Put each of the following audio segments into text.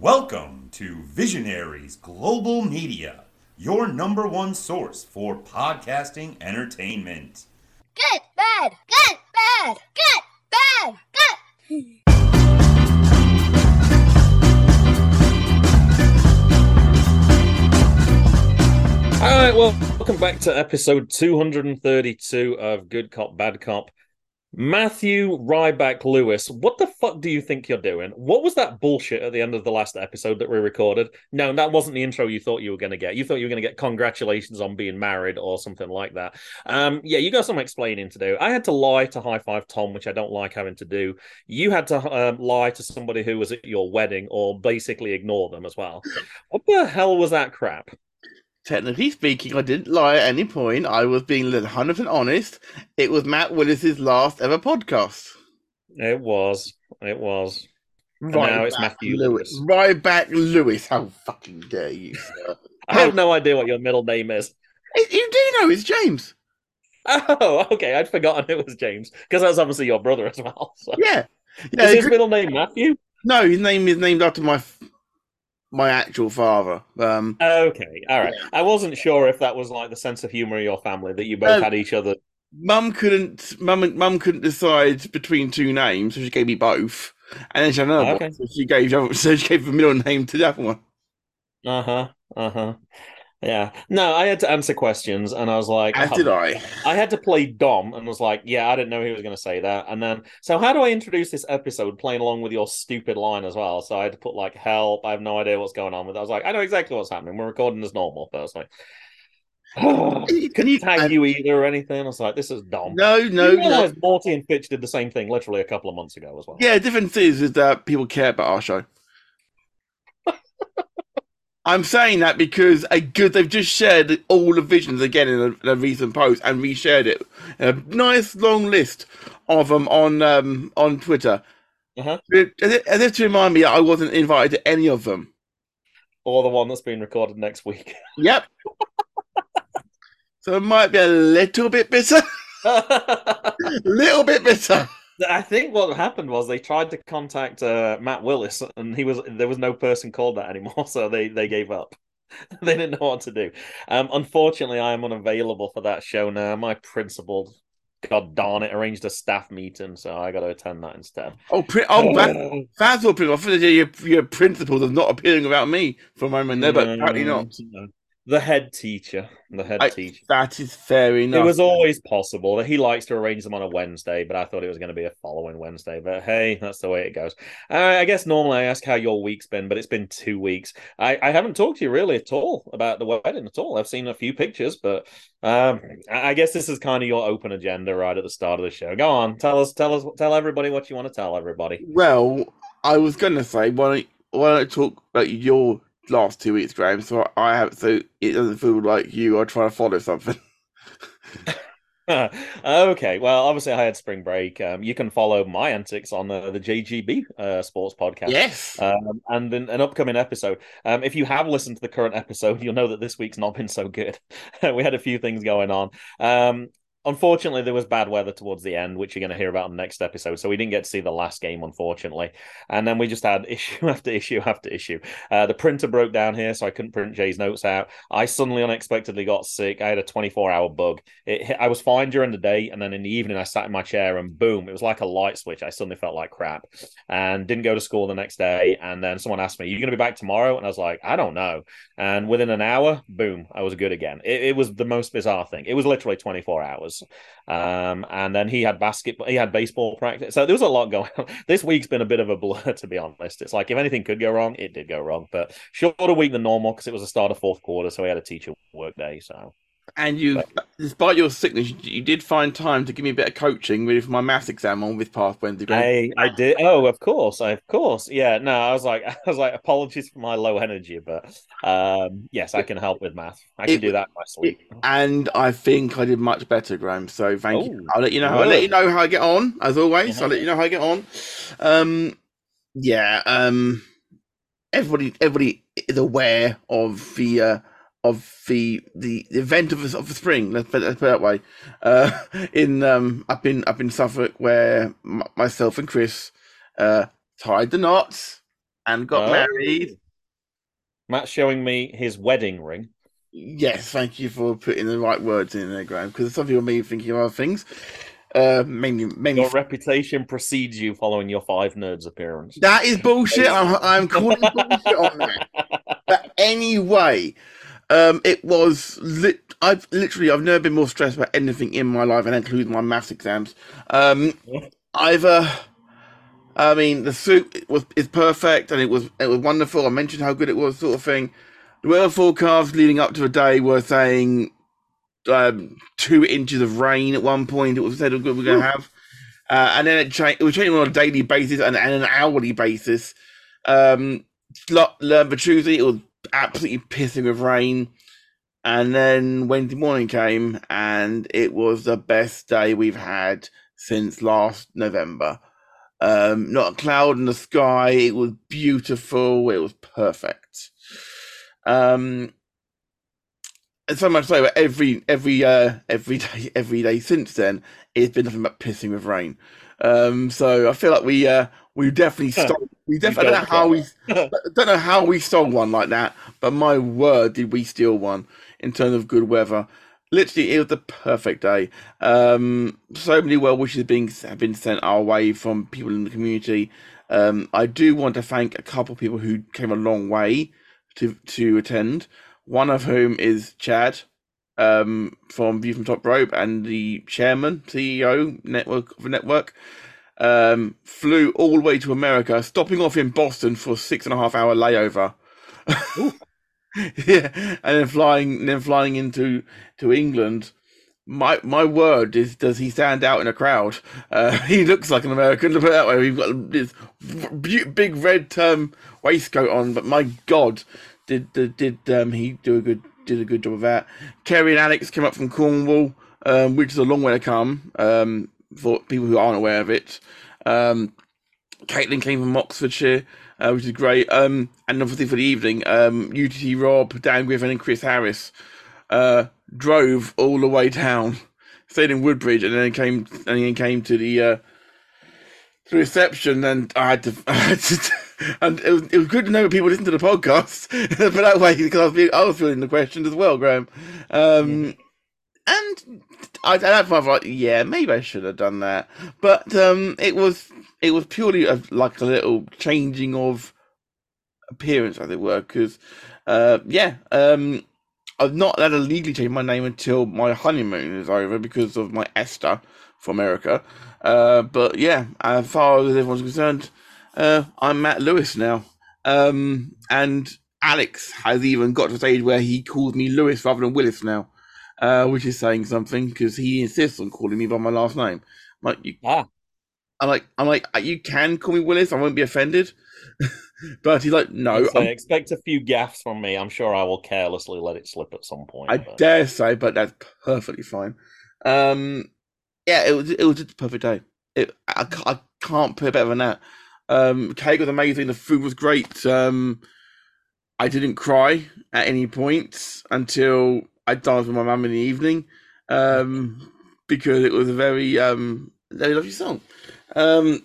Welcome to Visionaries Global Media, your number one source for podcasting entertainment. Good, bad, good, bad, good, bad, good. All right, well, welcome back to episode 232 of Good Cop, Bad Cop. Matthew Ryback Lewis, what the fuck do you think you're doing? What was that bullshit at the end of the last episode that we recorded? No, that wasn't the intro you thought you were going to get. You thought you were going to get congratulations on being married or something like that. Um, yeah, you got some explaining to do. I had to lie to High Five Tom, which I don't like having to do. You had to um, lie to somebody who was at your wedding or basically ignore them as well. What the hell was that crap? Technically speaking, I didn't lie at any point. I was being 100% honest. It was Matt Willis's last ever podcast. It was. It was. And now it's Matthew Lewis. Lewis. Right back Lewis. How fucking dare you, sir? I have no idea what your middle name is. you do know it's James. Oh, okay. I'd forgotten it was James because that's obviously your brother as well. So. Yeah. yeah Is his middle name Matthew? no, his name is named after my my actual father. Um, Okay, all right. I wasn't sure if that was like the sense of humor of your family that you both No. had each other. Mum couldn't. Mum. Mum couldn't decide between two names, so she gave me both. And then she had another Okay. one, so she gave. So she gave the middle name to the other one. Uh huh. Uh huh. Yeah. No, I had to answer questions, and I was like, As oh, did I. I had to play Dom and was like, yeah, I didn't know he was going to say that. And then, so how do I introduce this episode playing along with your stupid line as well? So I had to put like help. I have no idea what's going on with it. I was like, I know exactly what's happening. We're recording as normal. But I was like, couldn't you- tag you either or anything. I was like, this is Dom. No, no, you no. Morty and Fitch did the same thing literally a couple of months ago as well. Yeah, the difference is is that people care about our show. I'm saying that because a good they've just shared all the visions again in a, in a recent post and reshared it. A nice long list of them on um on Twitter. Uh-huh. As if, as if to remind me I wasn't invited to any of them. Or the one that's being recorded next week. Yep. so it might be a little bit bitter. little bit bitter. I think what happened was they tried to contact uh, Matt Willis, and he was there was no person called that anymore, so they they gave up. they didn't know what to do. Um, unfortunately, I am unavailable for that show now. My principal, God darn it, arranged a staff meeting, so I got to attend that instead. Oh, pri- oh, that, that's all pretty. I thought your, your principles of not appearing without me for a moment there, but apparently not. No. The head teacher, the head I- teacher. That is fair enough. It was always possible that he likes to arrange them on a Wednesday, but I thought it was going to be a following Wednesday. But hey, that's the way it goes. Uh, I guess normally I ask how your week's been, but it's been two weeks. I, I haven't talked to you really at all about the wedding at all. I've seen a few pictures, but um, I guess this is kind of your open agenda right at the start of the show. Go on, tell us, tell us, tell everybody what you want to tell everybody. Well, I was going to say, why don't, why don't I talk about your last two weeks, Graham? So I have, so it doesn't feel like you are trying to follow something. okay, well, obviously I had spring break. Um, you can follow my antics on the, the JGB uh, Sports Podcast. yes. um, and in an upcoming episode. Um, if you have listened to the current episode, you'll know that this week's not been so good. we had a few things going on. Unfortunately, there was bad weather towards the end, which you're going to hear about in the next episode. So we didn't get to see the last game, unfortunately. And then we just had issue after issue after issue. Uh, the printer broke down here, so I couldn't print Jay's notes out. I suddenly unexpectedly got sick. I had a 24 hour bug. It hit, I was fine during the day, and then in the evening, I sat in my chair and boom, it was like a light switch. I suddenly felt like crap and didn't go to school the next day. And then someone asked me, Are "You going to be back tomorrow?" And I was like, "I don't know." And within an hour, boom, I was good again. It, it was the most bizarre thing. It was literally 24 hours. Um, and then he had basketball, he had baseball practice. So there was a lot going on. This week's been a bit of a blur, to be honest. It's like if anything could go wrong, it did go wrong. But shorter week than normal because it was the start of fourth quarter, so we had a teacher work day. So And you, despite your sickness, you, did find time to give me a bit of coaching with my maths exam on this past Wednesday. I I did. Oh, of course, I, of course. Yeah. No, I was like, I was like, apologies for my low energy, but um, yes, I can help with math. I can It- do that my sleep. and I think I did much better, Graham. So thank you. Oh, I'll let you know. I'll let you know how I get on, as always. Yeah. I'll let you know how I get on. Um, yeah. Um, everybody, everybody is aware of the uh, of the the event of the, of the spring. Let's put, let's put it that way. Uh, in um, up in up in Suffolk, where m- myself and Chris uh tied the knots. and got Oh. married. Matt's showing me his wedding ring. Yes, thank you for putting the right words in there, Graham. Because some people may be thinking of other things. Uh, mainly, mainly. Your reputation precedes you following your five nerds appearance. That is bullshit. I'm, I'm calling bullshit on that. But anyway, um, it was lit. I've literally, I've never been more stressed about anything in my life, and including my maths exams. Um, I've, uh, I mean, the suit was is perfect, and it was it was wonderful. I mentioned how good it was, sort of thing. The weather forecasts leading up to the day were saying um, two inches of rain at one point. It was said we're going to have, uh, and then it, cha- it was changing on a daily basis and, and an hourly basis. Um, learned for Tuesday, it was absolutely pissing with rain. And then Wednesday morning came, and it was the best day we've had since last November. Um, not a cloud in the sky. It was beautiful. It was perfect. Um, and so much so every every uh every day every day since then it's been nothing but pissing with rain. Um, so I feel like we uh we definitely stole we definitely don't know how we don't know how we stole one like that, but my word, did we steal one in terms of good weather? Literally, it was the perfect day. Um, so many well wishes being have been sent our way from people in the community. Um, I do want to thank a couple of people who came a long way to to attend. One of whom is Chad um, from View from Top Rope and the chairman, CEO network of the network. Um, flew all the way to America, stopping off in Boston for a six and a half hour layover. yeah, and then flying, then flying into to England. My my word is, does he stand out in a crowd? Uh, he looks like an American. To put it that way, we've got this big red um, waistcoat on, but my God, did did, did um, he do a good did a good job of that? Kerry and Alex came up from Cornwall, um, which is a long way to come um, for people who aren't aware of it. Um, Caitlin came from Oxfordshire, uh, which is great. Um, and obviously for the evening, um, UTT Rob, Dan Griffin, and Chris Harris uh, drove all the way down, stayed in Woodbridge, and then came and then came to the uh, the reception. And I had to, I had to and it was, it was good to know people listen to the podcast, but that way because I was, I was feeling the questions as well, Graham. Um, and I, at that point, I was like, yeah, maybe I should have done that. But um, it was it was purely a, like a little changing of appearance, as it were. Because uh, yeah, um, I've not had to legally change my name until my honeymoon is over because of my ESTA for America. Uh, but yeah, as far as everyone's concerned, uh, I'm Matt Lewis now. Um, and Alex has even got to the stage where he calls me Lewis rather than Willis now, uh, which is saying something because he insists on calling me by my last name. I'm like, you, Ah. I'm like, I'm like, you can call me Willis. I won't be offended. but he's like, no, So I'm- expect a few gaffes from me. I'm sure I will carelessly let it slip at some point. I but- dare say, but that's perfectly fine. Um, yeah, it was it was just a perfect day. It I, I can't put it better than that. Um, cake was amazing. The food was great. Um, I didn't cry at any point until I danced with my mum in the evening, um, because it was a very um very lovely song. Um,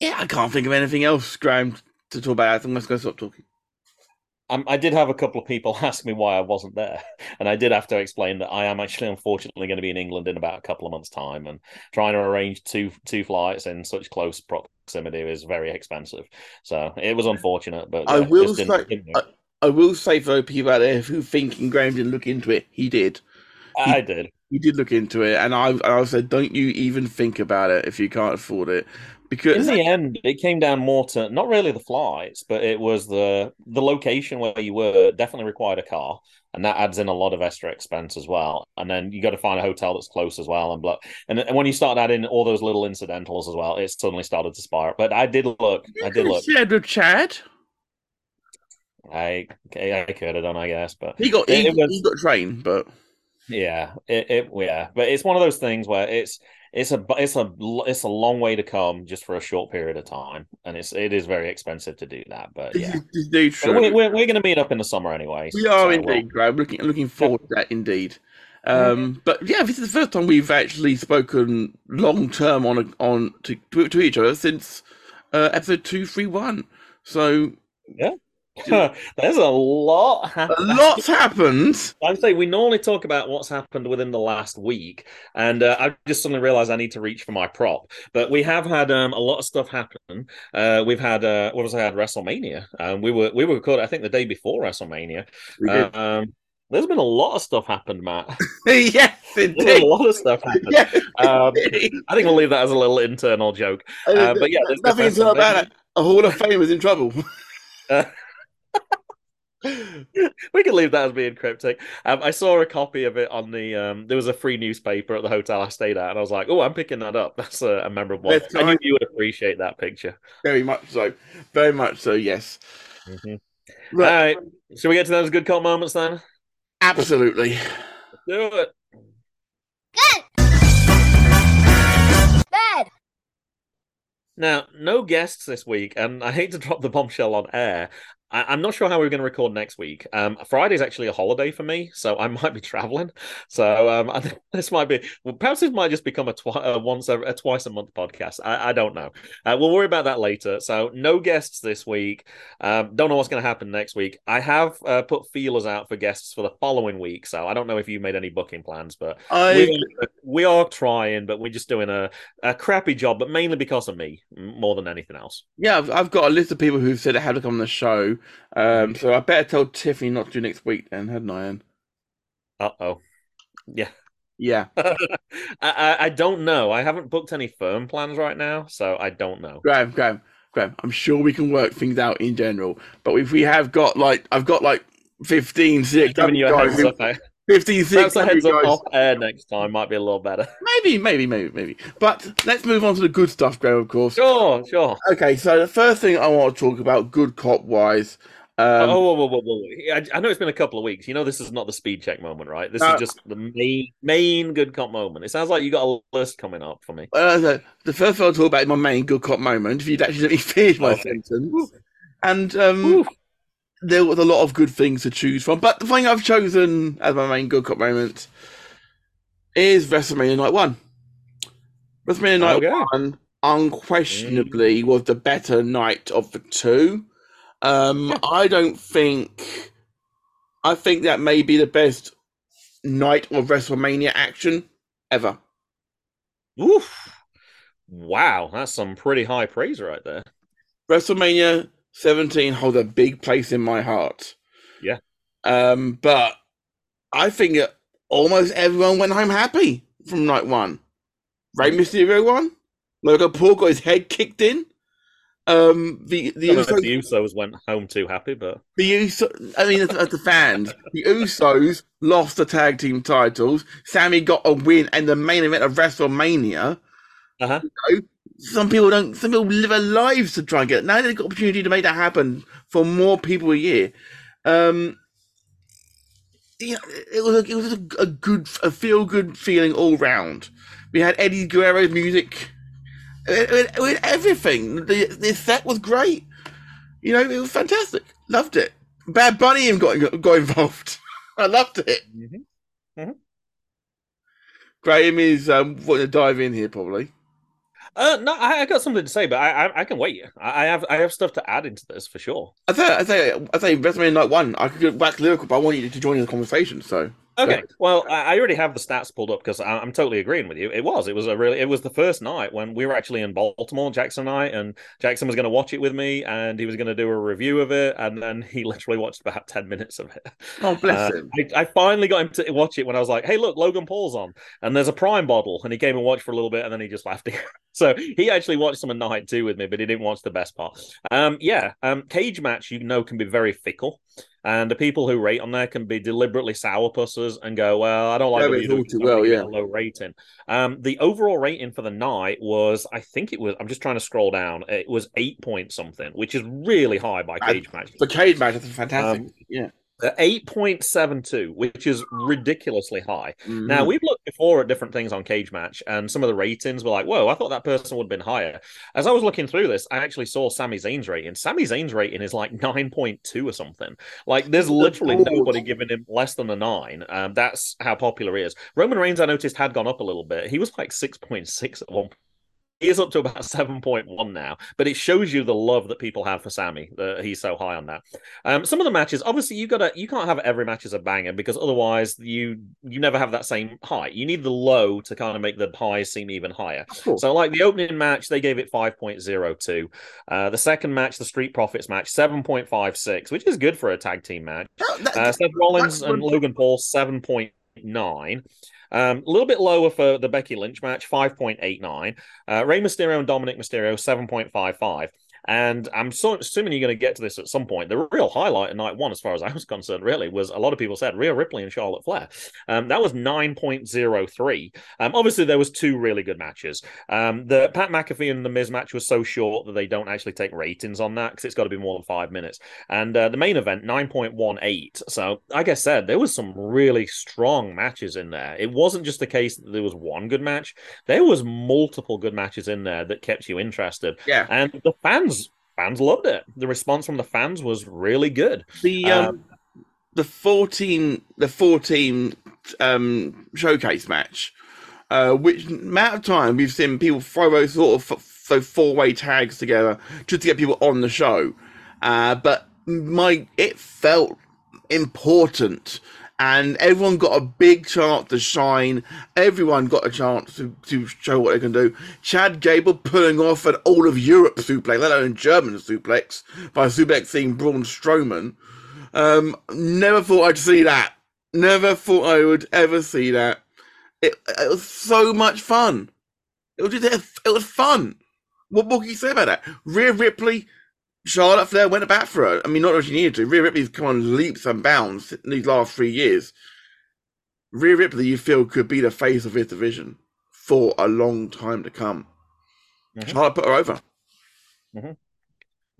yeah, I can't think of anything else, Graham, to talk about. I think just going to stop talking. Um, I did have a couple of people ask me why I wasn't there, and I did have to explain that I am actually, unfortunately, going to be in England in about a couple of months' time, and trying to arrange two two flights in such close proximity is very expensive. So it was unfortunate, but I will just didn't- say- didn't work. I will say for those people out there who thinking Graham didn't look into it, he did. I did. He did look into it, and I I said, don't you even think about it if you can't afford it, because In the end, it came down more to not really the flights, but it was the the location where you were definitely required a car, and that adds in a lot of extra expense as well. And then you got to find a hotel that's close as well, and blah. And, and when you start adding all those little incidentals as well, it suddenly started to spiral. But I did look, I did look. shared with Chad. I I could have done, I guess, but He got he, It was- he got trained, but Yeah, it, it yeah, but it's one of those things where it's it's a it's a it's a long way to come just for a short period of time, and it's it is very expensive to do that. But yeah, is, this is very But we're we're, we're going to meet up in the summer anyway. We so are we'll- indeed, Graham. Looking looking forward to that indeed. Um, but yeah, this is the first time we've actually spoken long term on a, on to, to to each other since uh, episode two three one. So There's a lot. a lot's happened. I'm saying we normally talk about what's happened within the last week, and uh, I just suddenly realized I need to reach for my prop. But we have had um, a lot of stuff happen. Uh, we've had uh, what was I had WrestleMania. Um, we were we were recording I think the day before WrestleMania. Um, there's been a lot of stuff happened, Matt. yes, There's indeed. a lot of stuff happened. Yes, Um. I think we'll leave that as a little internal joke. Uh, but yeah, there's nothing to about it. A Hall of Fame is in trouble. we can leave that as being cryptic. Um, I saw a copy of it on the. Um, there was a free newspaper at the hotel I stayed at, and I was like, "Oh, I'm picking that up. That's a, a memorable one." That's I knew you would appreciate that picture. Very much so. Very much so. Yes. Mhm. Right. All right, shall we get to those good cop moments then? Absolutely. Let's do it. Good. Bad. Now, no guests this week, and I hate to drop the bombshell on air. I- I'm not sure how we're going to record next week. Um, Friday's actually a holiday for me, so I might be traveling. So um, I think this might be, well, perhaps this might just become a, twi- a once a, a twice a month podcast. I, I don't know. Uh, we'll worry about that later. So no guests this week. Um, don't know what's going to happen next week. I have uh, put feelers out for guests for the following week, so I don't know if you've made any booking plans, but I we, we are trying, but we're just doing a, a crappy job, but mainly because of me, more than anything else. yeah, I've, I've got a list of people who said they had to come on the show. Um, so I better tell Tiffany not to do next week then, hadn't I? Anne? Uh oh. Yeah. Yeah. I, I, I don't know. I haven't booked any firm plans right now, so I don't know. Graham, Graham, Graham. I'm sure we can work things out in general. But if we have got like, I've got like 15, 6, Giving you a guys, heads up. eh? 15, 6, Perhaps a heads up off air next time might be a little better. Maybe, maybe, maybe, maybe. But let's move on to the good stuff, Graham, of course. Sure, sure. Okay, so the first thing I want to talk about, good cop wise, um, oh, whoa, whoa, whoa, whoa. I, I know it's been a couple of weeks. You know, this is not the speed check moment, right? This No. is just the main, main good cop moment. It sounds like you got a list coming up for me. uh, the, the first thing I'll talk about is my main good cop moment. If you'd actually let me finish my Okay. sentence, and um. There was a lot of good things to choose from. But the thing I've chosen as my main good cop moment is WrestleMania Night One. WrestleMania Night Okay. One unquestionably was the better night of the two. Um, I don't think. I think that may be the best night of WrestleMania action ever. Oof. Wow, that's some pretty high praise right there. WrestleMania 17 holds a big place in my heart. Yeah. Um, but I think almost everyone went home happy from night one. Rey Mysterio won. Logan Paul got his head kicked in. Um, the the I don't know if Usos, the Usos went home too happy, but the Usos, I mean, as, as the fans, the Usos lost the tag team titles. Sami got a win and the main event of WrestleMania. Uh-huh. some people don't some people live their lives to try and get it. Now they've got opportunity to make that happen for more people a year. Um you know, it was a, it was a, a good a feel good feeling all round. We had Eddie Guerrero's music. With, everything. The the set was great. You know, it was fantastic. Loved it. Bad Bunny even got got involved. I loved it. Mhm. Graham is um wanting to dive in here probably. Uh, no, I, I got something to say, but I, I, I can wait. I, I have, I have stuff to add into this for sure. I say, I say, I say, WrestleMania Night One. I could get wax lyrical, but I want you to join in the conversation. So, Okay, well, I already have the stats pulled up because I'm totally agreeing with you. It was, it was a really, it was the first night when we were actually in Baltimore, Jackson and I, and Jackson was going to watch it with me, and he was going to do a review of it, and then he literally watched about ten minutes of it. oh bless Uh, him. I, I finally got him to watch it when I was like, "Hey, look, Logan Paul's on, and there's a Prime bottle," and he came and watched for a little bit, and then he just left. so he actually watched some of night two with me, but he didn't watch the best part. Um, yeah, um, cage match, you know, can be very fickle, and the people who rate on there can be deliberately sourpussers and go, "Well, I don't like Yeah, the but way it's you do all too well, gonna give it yeah. low rating." Um, the overall rating for the night was, I think it was, I'm just trying to scroll down, it was eight point something, which is really high by cage match. The cage match is fantastic. Um, yeah. Uh, 8.72, which is ridiculously high. Mhm. Now, we've looked before at different things on Cage Match, and some of the ratings were like, whoa, I thought that person would have been higher. As I was looking through this, I actually saw Sami Zayn's rating. Sami Zayn's rating is like 9.2 or something. Like, there's literally nobody giving him less than a 9. Um, that's how popular he is. Roman Reigns, I noticed, had gone up a little bit. He was like 6.6 at one is up to about 7.1 now, but it shows you the love that people have for Sami. That he's so high on that. Um, some of the matches, obviously, you gotta you can't have every match as a banger because otherwise you you never have that same high. You need the low to kind of make the highs seem even higher. So, like the opening match, they gave it 5.02. Uh, the second match, the Street Profits match, 7.56, which is good for a tag team match. Uh, Seth Rollins and Logan Paul, 7.9. Um, a little bit lower for the Becky Lynch match, 5.89. Uh, Rey Mysterio and Dominik Mysterio, 7.55. And I'm so assuming you're going to get to this at some point. The real highlight of night one, as far as I was concerned, really, was a lot of people said Rhea Ripley and Charlotte Flair. Um, that was 9.03. Um, obviously, there was two really good matches. Um, the Pat McAfee and the Miz match was so short that they don't actually take ratings on that because it's got to be more than five minutes. And uh, the main event, 9.18. So, like I said, there was some really strong matches in there. It wasn't just the case that there was one good match. There was multiple good matches in there that kept you interested. Yeah. And the fans fans loved it. The response from the fans was really good. The um, the fourteen the fourteen um, showcase match, uh, which amount of time we've seen people throw those sort of those four way tags together just to get people on the show, uh, but my it felt important and everyone got a big chance to shine. Everyone got a chance to, to show what they can do. Chad Gable pulling off an all of Europe suplex, let alone German suplex, by suplexing Braun Strowman. Um, never thought I'd see that. Never thought I would ever see that. It, it was so much fun. It was just, it was fun. What more can you say about that? Rhea Ripley Charlotte Flair went about for her. I mean, not that she needed to. Rhea Ripley's come on leaps and bounds in these last three years. Rhea Ripley, you feel, could be the face of his division for a long time to come. Mm-hmm. Charlotte put her over. Mm-hmm.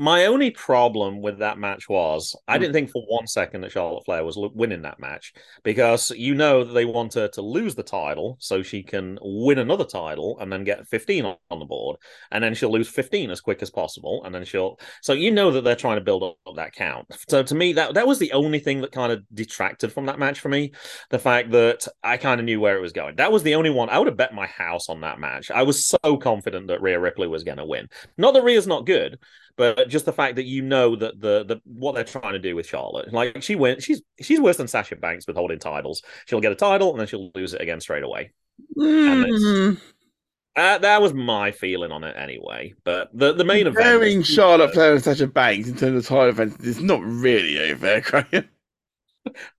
My only problem with that match was I hmm. didn't think for one second that Charlotte Flair was winning that match because you know that they want her to lose the title so she can win another title and then get 15 on, the board and then she'll lose 15 as quick as possible and then she'll so you know that they're trying to build up that count. So to me that that was the only thing that kind of detracted from that match for me, the fact that I kind of knew where it was going. That was the only one I would have bet my house on that match. I was so confident that Rhea Ripley was going to win. Not that Rhea's not good, but just the fact that you know that the the what they're trying to do with Charlotte, like she went, she's she's worse than Sasha Banks with holding titles. She'll get a title and then she'll lose it again straight away. Mm. Uh, that was my feeling on it anyway. But the, the main event. Comparing Charlotte Flair and Sasha Banks in terms of title events is not really a fair, Graham.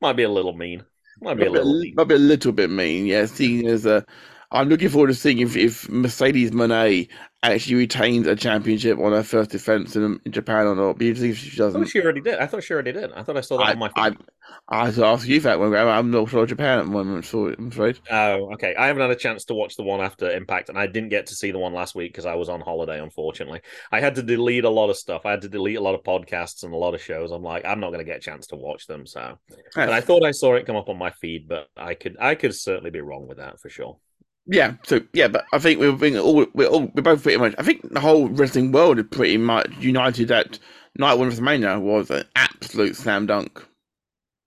Might be a little mean. Might be might a little be, mean. Might be a little bit mean, yeah. Seeing as a I'm looking forward to seeing if, if Mercedes Moné actually retains a championship on her first defense in, in Japan or not. But you think she doesn't? I thought she already did. I thought she already did. I thought I saw that I, on my phone. I, I, I ask you that one. I'm not sure Japan at the moment, so I'm afraid. Oh, okay. I haven't had a chance to watch the one after Impact, and I didn't get to see the one last week because I was on holiday, unfortunately. I had to delete a lot of stuff. I had to delete a lot of podcasts and a lot of shows. I'm like, I'm not going to get a chance to watch them. So, but I thought I saw it come up on my feed, but I could, I could certainly be wrong with that for sure. Yeah, so yeah, but I think we're being all we're all we're both pretty much. I think the whole wrestling world is pretty much united that night one of WrestleMania was an absolute slam dunk.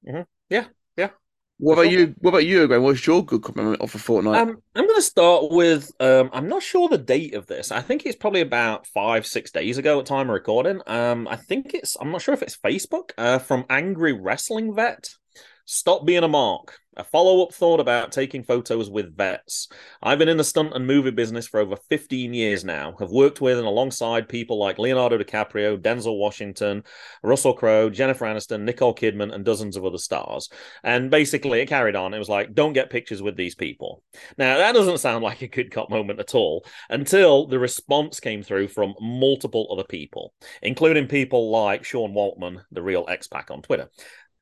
Mm-hmm. Yeah, yeah. What about you? What about you, Graham? What's your good comment off a fortnight? Um, I'm going to start with. Um, I'm not sure the date of this. I think it's probably about five, six days ago at time of recording. Um, I think it's. I'm not sure if it's Facebook. Uh, from Angry Wrestling Vet. Stop being a mark. A follow up thought about taking photos with vets. I've been in the stunt and movie business for over 15 years now. Have worked with and alongside people like Leonardo DiCaprio, Denzel Washington, Russell Crowe, Jennifer Aniston, Nicole Kidman, and dozens of other stars. And basically, it carried on. It was like, don't get pictures with these people. Now, that doesn't sound like a good cop moment at all until the response came through from multiple other people, including people like Sean Waltman, the real X Pac on Twitter.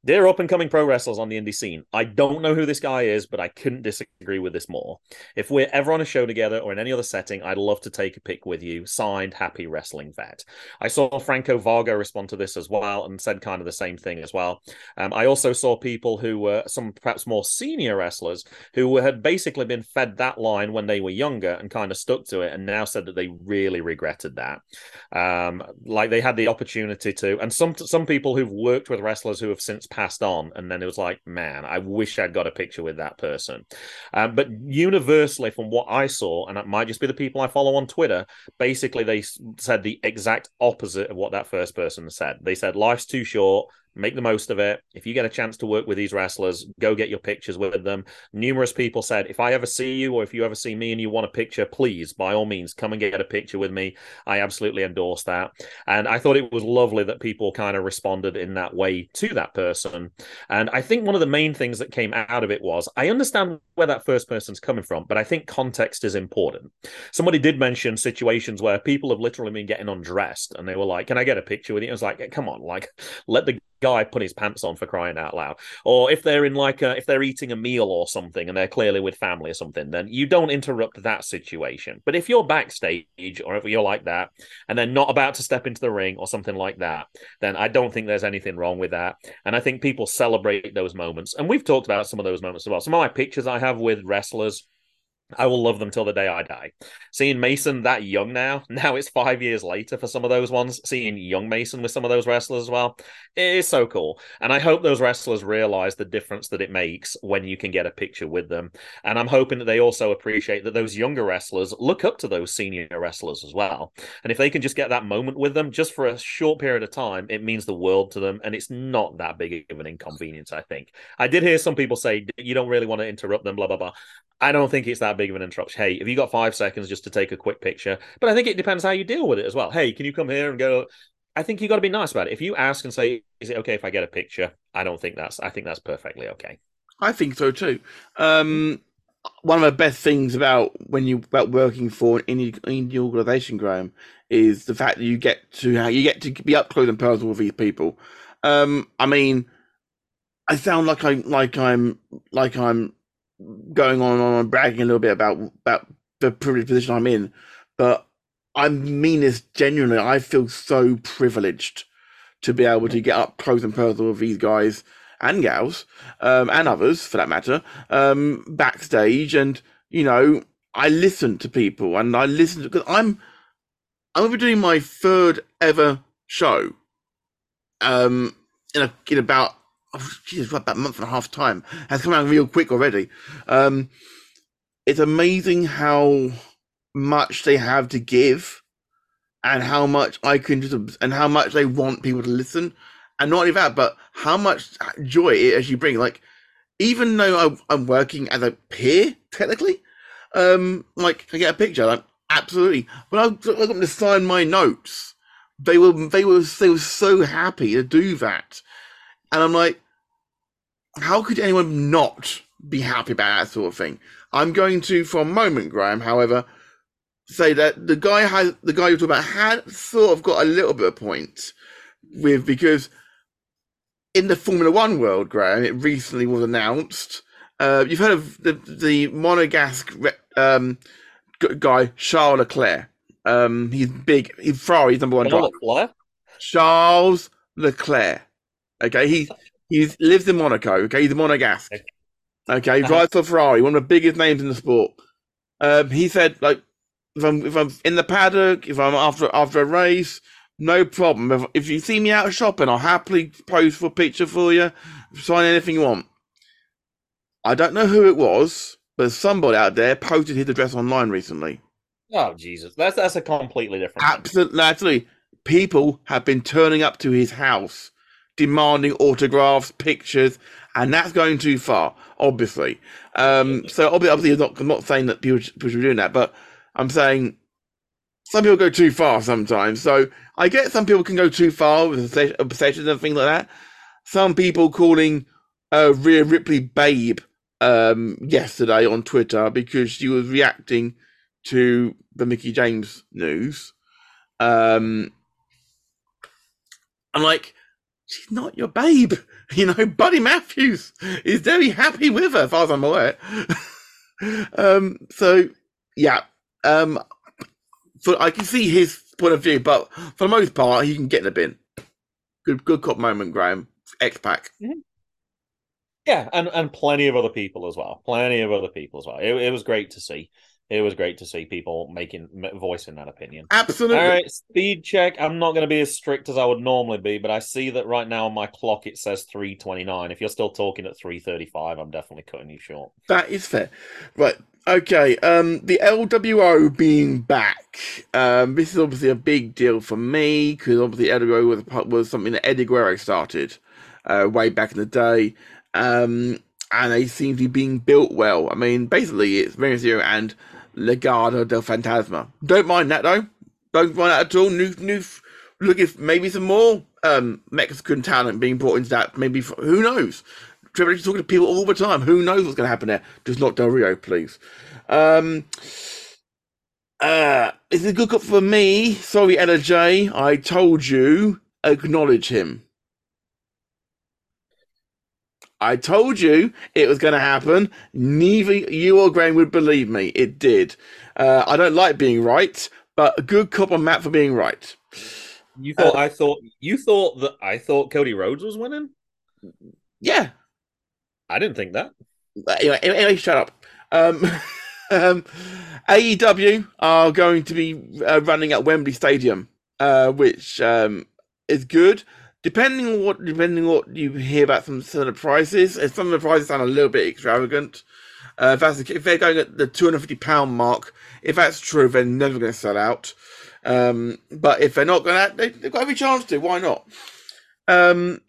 Dear up and coming pro wrestlers on the indie scene, I don't know who this guy is, but I couldn't disagree with this more. If we're ever on a show together or in any other setting, I'd love to take a pic with you. Signed, Happy Wrestling Vet. I saw Franco Vargo respond to this as well and said kind of the same thing as well. Um, I also saw people who were some perhaps more senior wrestlers who had basically been fed that line when they were younger and kind of stuck to it and now said that they really regretted that. Um, like they had the opportunity to, and some some people who've worked with wrestlers who have since passed on, and then it was like, man, I wish I'd got a picture with that person. Um, but universally, from what I saw, and it might just be the people I follow on Twitter, basically they said the exact opposite of what that first person said. They said life's too short make the most of it. If you get a chance to work with these wrestlers, go get your pictures with them. Numerous people said, if I ever see you or if you ever see me and you want a picture, please, by all means, come and get a picture with me. I absolutely endorse that. And I thought it was lovely that people kind of responded in that way to that person. And I think one of the main things that came out of it was I understand where that first person's coming from, but I think context is important. Somebody did mention situations where people have literally been getting undressed and they were like, Can I get a picture with you? I was like, Come on, like, let the guy put his pants on for crying out loud. Or if they're in like a, if they're eating a meal or something and they're clearly with family or something, then you don't interrupt that situation. But if you're backstage or if you're like that and they're not about to step into the ring or something like that, then I don't think there's anything wrong with that. And I think people celebrate those moments. And we've talked about some of those moments as well. Some of my pictures I have with wrestlers I will love them till the day I die. Seeing Mason that young now, now it's five years later for some of those ones. Seeing young Mason with some of those wrestlers as well, it is so cool. And I hope those wrestlers realize the difference that it makes when you can get a picture with them. And I'm hoping that they also appreciate that those younger wrestlers look up to those senior wrestlers as well. And if they can just get that moment with them just for a short period of time, it means the world to them. And it's not that big of an inconvenience, I think. I did hear some people say, you don't really want to interrupt them, blah, blah, blah. I don't think it's that big of an interruption. Hey, have you got five seconds just to take a quick picture? But I think it depends how you deal with it as well. Hey, can you come here and go? I think you got to be nice about it. If you ask and say, "Is it okay if I get a picture?" I don't think that's. I think that's perfectly okay. I think so too. Um, one of the best things about when you about working for an indie organization, Graham, is the fact that you get to you get to be up close and personal with these people. Um, I mean, I sound like I'm like I'm like I'm going on and on and bragging a little bit about about the privileged position I'm in, but I mean this genuinely. I feel so privileged to be able to get up close and personal with these guys and gals, um, and others for that matter, um, backstage. And you know, I listen to people, and I listen because I'm I'm gonna be doing my third ever show, um, in a, in about Jesus, about a month and a half time has come out real quick already. Um, it's amazing how much they have to give and how much I can just, and how much they want people to listen. And not only that, but how much joy it actually brings. Like, even though I'm working as a peer, technically, um, like, I get a picture, like, absolutely. When I, I got them to sign my notes, they were, they were, they were so happy to do that. And I'm like, how could anyone not be happy about that sort of thing? I'm going to, for a moment, Graham, however, say that the guy has the guy you talk about had sort of got a little bit of point with because in the Formula One world, Graham, it recently was announced. Uh, you've heard of the the Monegasque um, guy Charles Leclerc. Um, he's big. He's Ferrari's number one driver. Leclerc? Charles Leclerc. Okay, he he lives in Monaco. Okay, he's a Monegasque. Okay, he uh-huh. drives for Ferrari, one of the biggest names in the sport. Um, he said, like, if I'm if I'm in the paddock, if I'm after after a race, no problem. If, if you see me out shopping, I'll happily pose for a picture for you, sign anything you want. I don't know who it was, but somebody out there posted his address online recently. Oh Jesus, that's that's a completely different. Absolutely, absolutely. People have been turning up to his house demanding autographs, pictures, and that's going too far, obviously. Um, so obviously, I'm not, I'm not saying that people, people should be doing that, but I'm saying some people go too far sometimes. So I get some people can go too far with obsessions and things like that. Some people calling uh, Rhea Ripley babe um, yesterday on Twitter because she was reacting to the Mickie James news. Um, I'm like, she's not your babe. You know, Buddy Matthews is very happy with her, as far as I'm aware. um, so yeah, um, so I can see his point of view, but for the most part, he can get in the bin. Good, good cop moment, Graham. X Pac. Mm-hmm. Yeah, and and plenty of other people as well. Plenty of other people as well. It, it was great to see. It was great to see people making voicing that opinion. Absolutely. All right, speed check. I'm not going to be as strict as I would normally be, but I see that right now on my clock it says 329. If you're still talking at 335, I'm definitely cutting you short. That is fair. Right. Okay. Um, the LWO being back. Um, this is obviously a big deal for me because obviously LWO was was something that Eddie Guerrero started uh, way back in the day. Um, and they seem to be being built well. I mean, basically, it's Rey Mysterio and Legado del Fantasma. Don't mind that though. Don't mind that at all. New, new. Look, if maybe some more um, Mexican talent being brought into that. Maybe who knows? Triple H is talking to people all the time. Who knows what's going to happen there? Just not Del Rio, please. Um, uh, it's a good cut for me. Sorry, Ella J. I told you. Acknowledge him. I told you it was going to happen. Neither you or Graham would believe me. It did. Uh, I don't like being right, but a good cop on Matt for being right. You thought I thought you thought that I thought Cody Rhodes was winning? Yeah. I didn't think that. Anyway, anyway shut up. Um, um, AEW are going to be uh, running at Wembley Stadium, uh, which um, is good. Depending on what depending on what you hear about some, some of the prices, and some of the prices sound a little bit extravagant. Uh, if, that's the, if they're going at the two hundred fifty pound mark, if that's true, they're never going to sell out. Um, but if they're not going to, they, they've got every chance to. Why not? Um,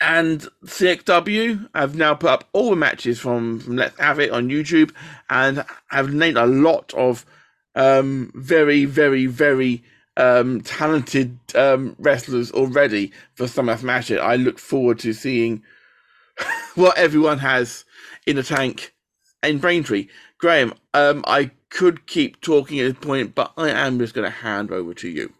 and CXW have now put up all the matches from, from Let's Have It on YouTube and have named a lot of um, very, very, very um, talented um, wrestlers already for Summer Smash It. I look forward to seeing what everyone has in the tank in Braintree. Graham, um, I could keep talking at this point, but I am just going to hand over to you.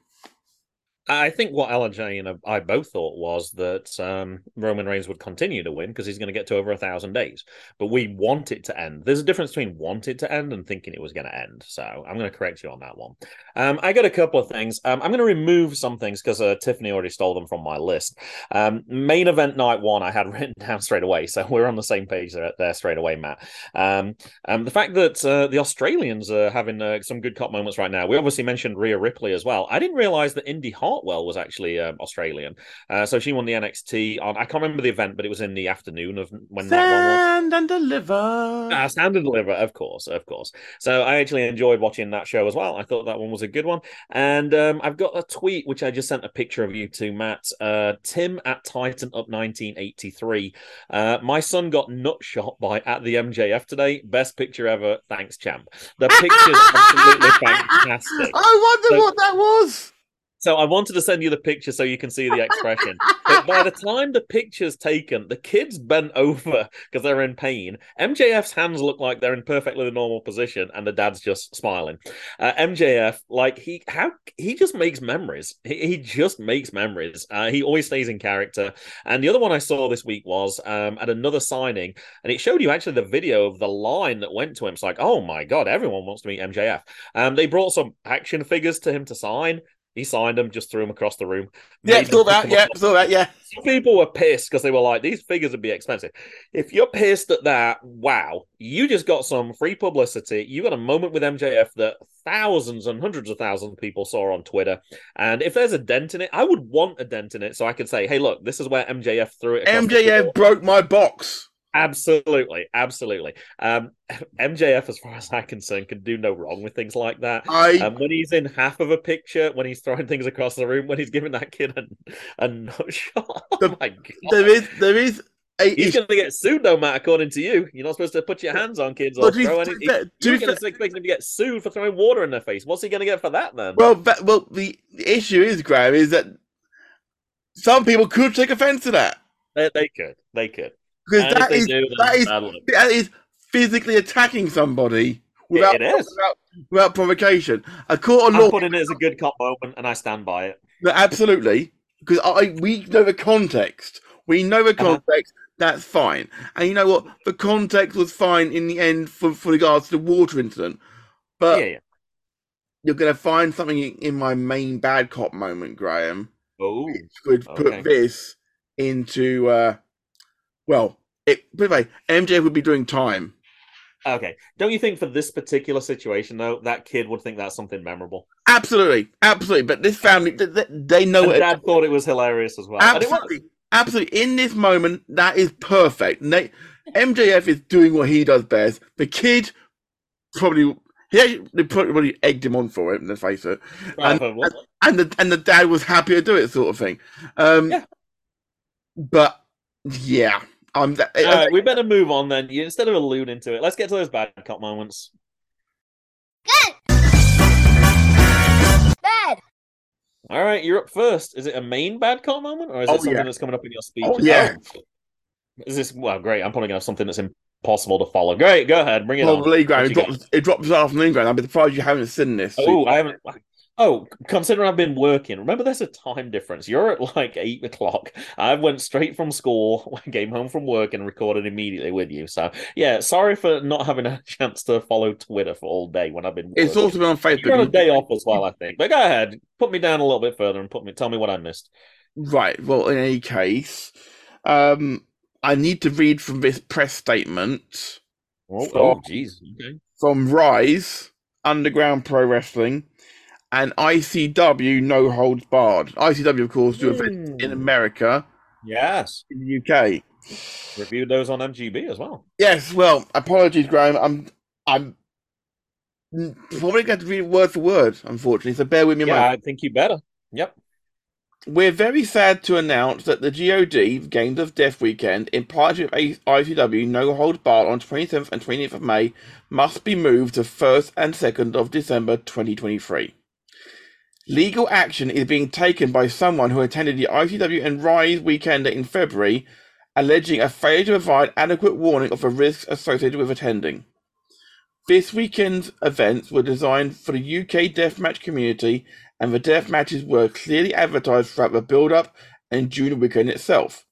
I think what J and I both thought was that um, Roman Reigns would continue to win because he's going to get to over a thousand days. But we want it to end. There's a difference between want it to end and thinking it was going to end. So I'm going to correct you on that one. Um, I got a couple of things. Um, I'm going to remove some things because uh, Tiffany already stole them from my list. Um, main event night one, I had written down straight away. So we're on the same page there, there straight away, Matt. Um, um, the fact that uh, the Australians are having uh, some good cop moments right now. We obviously mentioned Rhea Ripley as well. I didn't realize that Indi Hartwell was actually um, Australian. Uh, so she won the NXT on. I can't remember the event, but it was in the afternoon of when that one was. Stand and deliver. Uh, Stand and Deliver, of course, of course. So I actually enjoyed watching that show as well. I thought that one was a good one. And um, I've got a tweet which I just sent a picture of you to Matt. Uh, Tim at Titan Up 1983. Uh, my son got nut shot by at the MJF today. Best picture ever. Thanks, champ. The picture's absolutely fantastic. I wonder So- what that was. So I wanted to send you the picture so you can see the expression. but by the time the picture's taken, the kids bent over because they're in pain. MJF's hands look like they're in perfectly the normal position, and the dad's just smiling. Uh, MJF, like he how he just makes memories. He, he just makes memories. Uh, he always stays in character. And the other one I saw this week was um, at another signing, and it showed you actually the video of the line that went to him. It's like, oh my god, everyone wants to meet MJF. Um, they brought some action figures to him to sign. He signed them, just threw them across the room. Yeah, saw that. Yeah, saw that. Yeah. Some people were pissed because they were like, these figures would be expensive. If you're pissed at that, wow, you just got some free publicity. You got a moment with MJF that thousands and hundreds of thousands of people saw on Twitter. And if there's a dent in it, I would want a dent in it so I could say, hey, look, this is where MJF threw it. MJF broke my box. Absolutely, absolutely. Um, MJF, as far as I'm concerned, can do no wrong with things like that. I Um, when he's in half of a picture, when he's throwing things across the room, when he's giving that kid a, a nut shot. Oh The- my god! there is there is a He's going to get sued, though, Matt. According to you, you're not supposed to put your hands on kids or But throw anything. You're going to expect him to get sued for throwing water in their face. What's he going to get for that then? Well, that, well, the the issue is, Graham, is that some people could take offence to that they, they could, they could. Because that is do, that is that is physically attacking somebody without without, without provocation. A court of I'm law, putting it as a good cop moment, and I stand by it. no, absolutely, because I we know the context. We know the Uh-huh. context. That's fine. And you know what? The context was fine in the end for, for regards to the water incident. But yeah, yeah. you're going to find something in, my main bad cop moment, Graham, Oh, which would put this into, uh, well, it, put it way, MJ would be doing time. Okay. Don't you think for this particular situation though, that kid would think that's something memorable? Absolutely, absolutely. But this family, they, they- know And it. Dad thought it was hilarious as well. And. Absolutely, absolutely. In this moment, that is perfect. MJF is doing what he does best. The kid probably he actually, they probably egged him on for it. Let's face it. And, it? and the and the dad was happy to do it, sort of thing. Um, Yeah. But yeah, I'm. That, All right, we better move on then. You, instead of alluding to it, let's get to those bad cop moments. Good. Bad. All right, you're up first. Is it a main bad cop moment, or is it Oh, something yeah. that's coming up in your speech? Oh, yeah. Oh. Is this well? Great. I'm putting out something that's impossible to follow. Great. Go ahead. Bring it on. Probably, Graham. What It you got? drops, it drops this afternoon, Graham. I'd be surprised you haven't seen this. Oh, I haven't. Oh, considering I've been working, remember there's a time difference. You're at like eight o'clock. I went straight from school, came home from work, and recorded immediately with you. So yeah, sorry for not having a chance to follow Twitter for all day when I've been. It's also been on Facebook. You're on a day off as well, I think. But go ahead, put me down a little bit further and put me. Tell me what I missed. Right. Well, in any case, um, I need to read from this press statement Oh, Oh. oh, jeez. Okay. from Rise, Underground Pro Wrestling, and ICW No Holds Barred. ICW, of course, do events in Hmm. America, Yes, in the UK. reviewed those on MGB as well. Yes. Well, apologies, Graham. I'm, I'm probably going to read it word for word, unfortunately. So bear with me. Yeah, moment. I think you better. Yep. We're very sad to announce that the GOD Games of Death weekend, in partnership with ICW No Holds Barred on 27th and 28th of May, must be moved to 1st and 2nd of December 2023. Legal action is being taken by someone who attended the ICW and Rise weekend in February, alleging a failure to provide adequate warning of the risks associated with attending. This weekend's events were designed for the UK deathmatch community and the death matches were clearly advertised throughout the build up and during the weekend itself.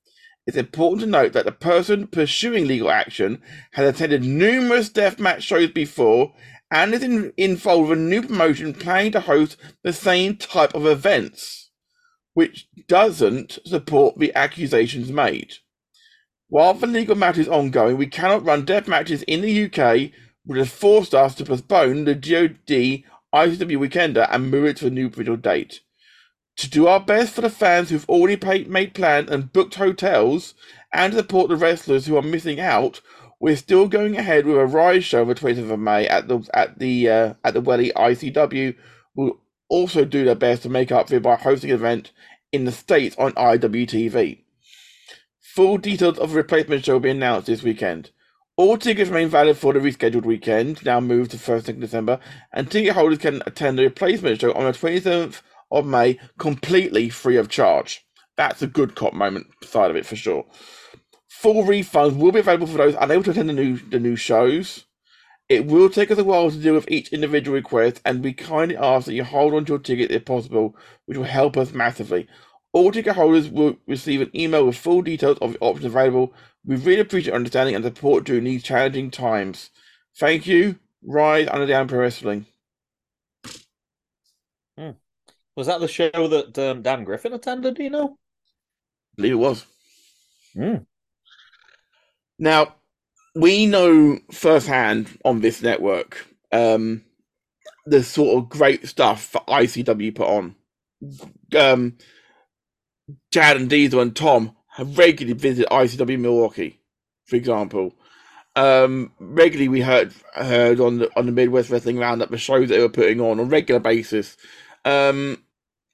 It's important to note that the person pursuing legal action has attended numerous death match shows before and is in, involved with a new promotion planning to host the same type of events, which doesn't support the accusations made. While the legal matter is ongoing, we cannot run death matches in the UK, which has forced us to postpone the GOD ICW Weekender and move it to a new provisional date. To do our best for the fans who've already paid, made plans and booked hotels, and support the wrestlers who are missing out, we're still going ahead with a Rise show on the 20th of May at the at the uh, at the Welly ICW. Will also do their best to make up for it by hosting an event in the States on IWTV. Full details of the replacement show will be announced this weekend. All tickets remain valid for the rescheduled weekend, now moved to 1st and December, and ticket holders can attend the replacement show on the 27th of May completely free of charge. That's a good cop moment side of it for sure. Full refunds will be available for those unable to attend the new the new shows. It will take us a while to deal with each individual request, and we kindly ask that you hold on to your ticket if possible, which will help us massively. All ticket holders will receive an email with full details of the options available. We really appreciate your understanding and support during these challenging times. Thank you, Rise Underground Pro Wrestling. Was that the show that um, Dan Griffin attended? Do you know? I believe it was. Hmm. Now, we know firsthand on this network um, the sort of great stuff that ICW put on. Um, Chad and Diesel and Tom have regularly visited ICW Milwaukee, for example. Um, regularly, we heard heard on the on the Midwest Wrestling Roundup the shows that they were putting on on a regular basis. Um,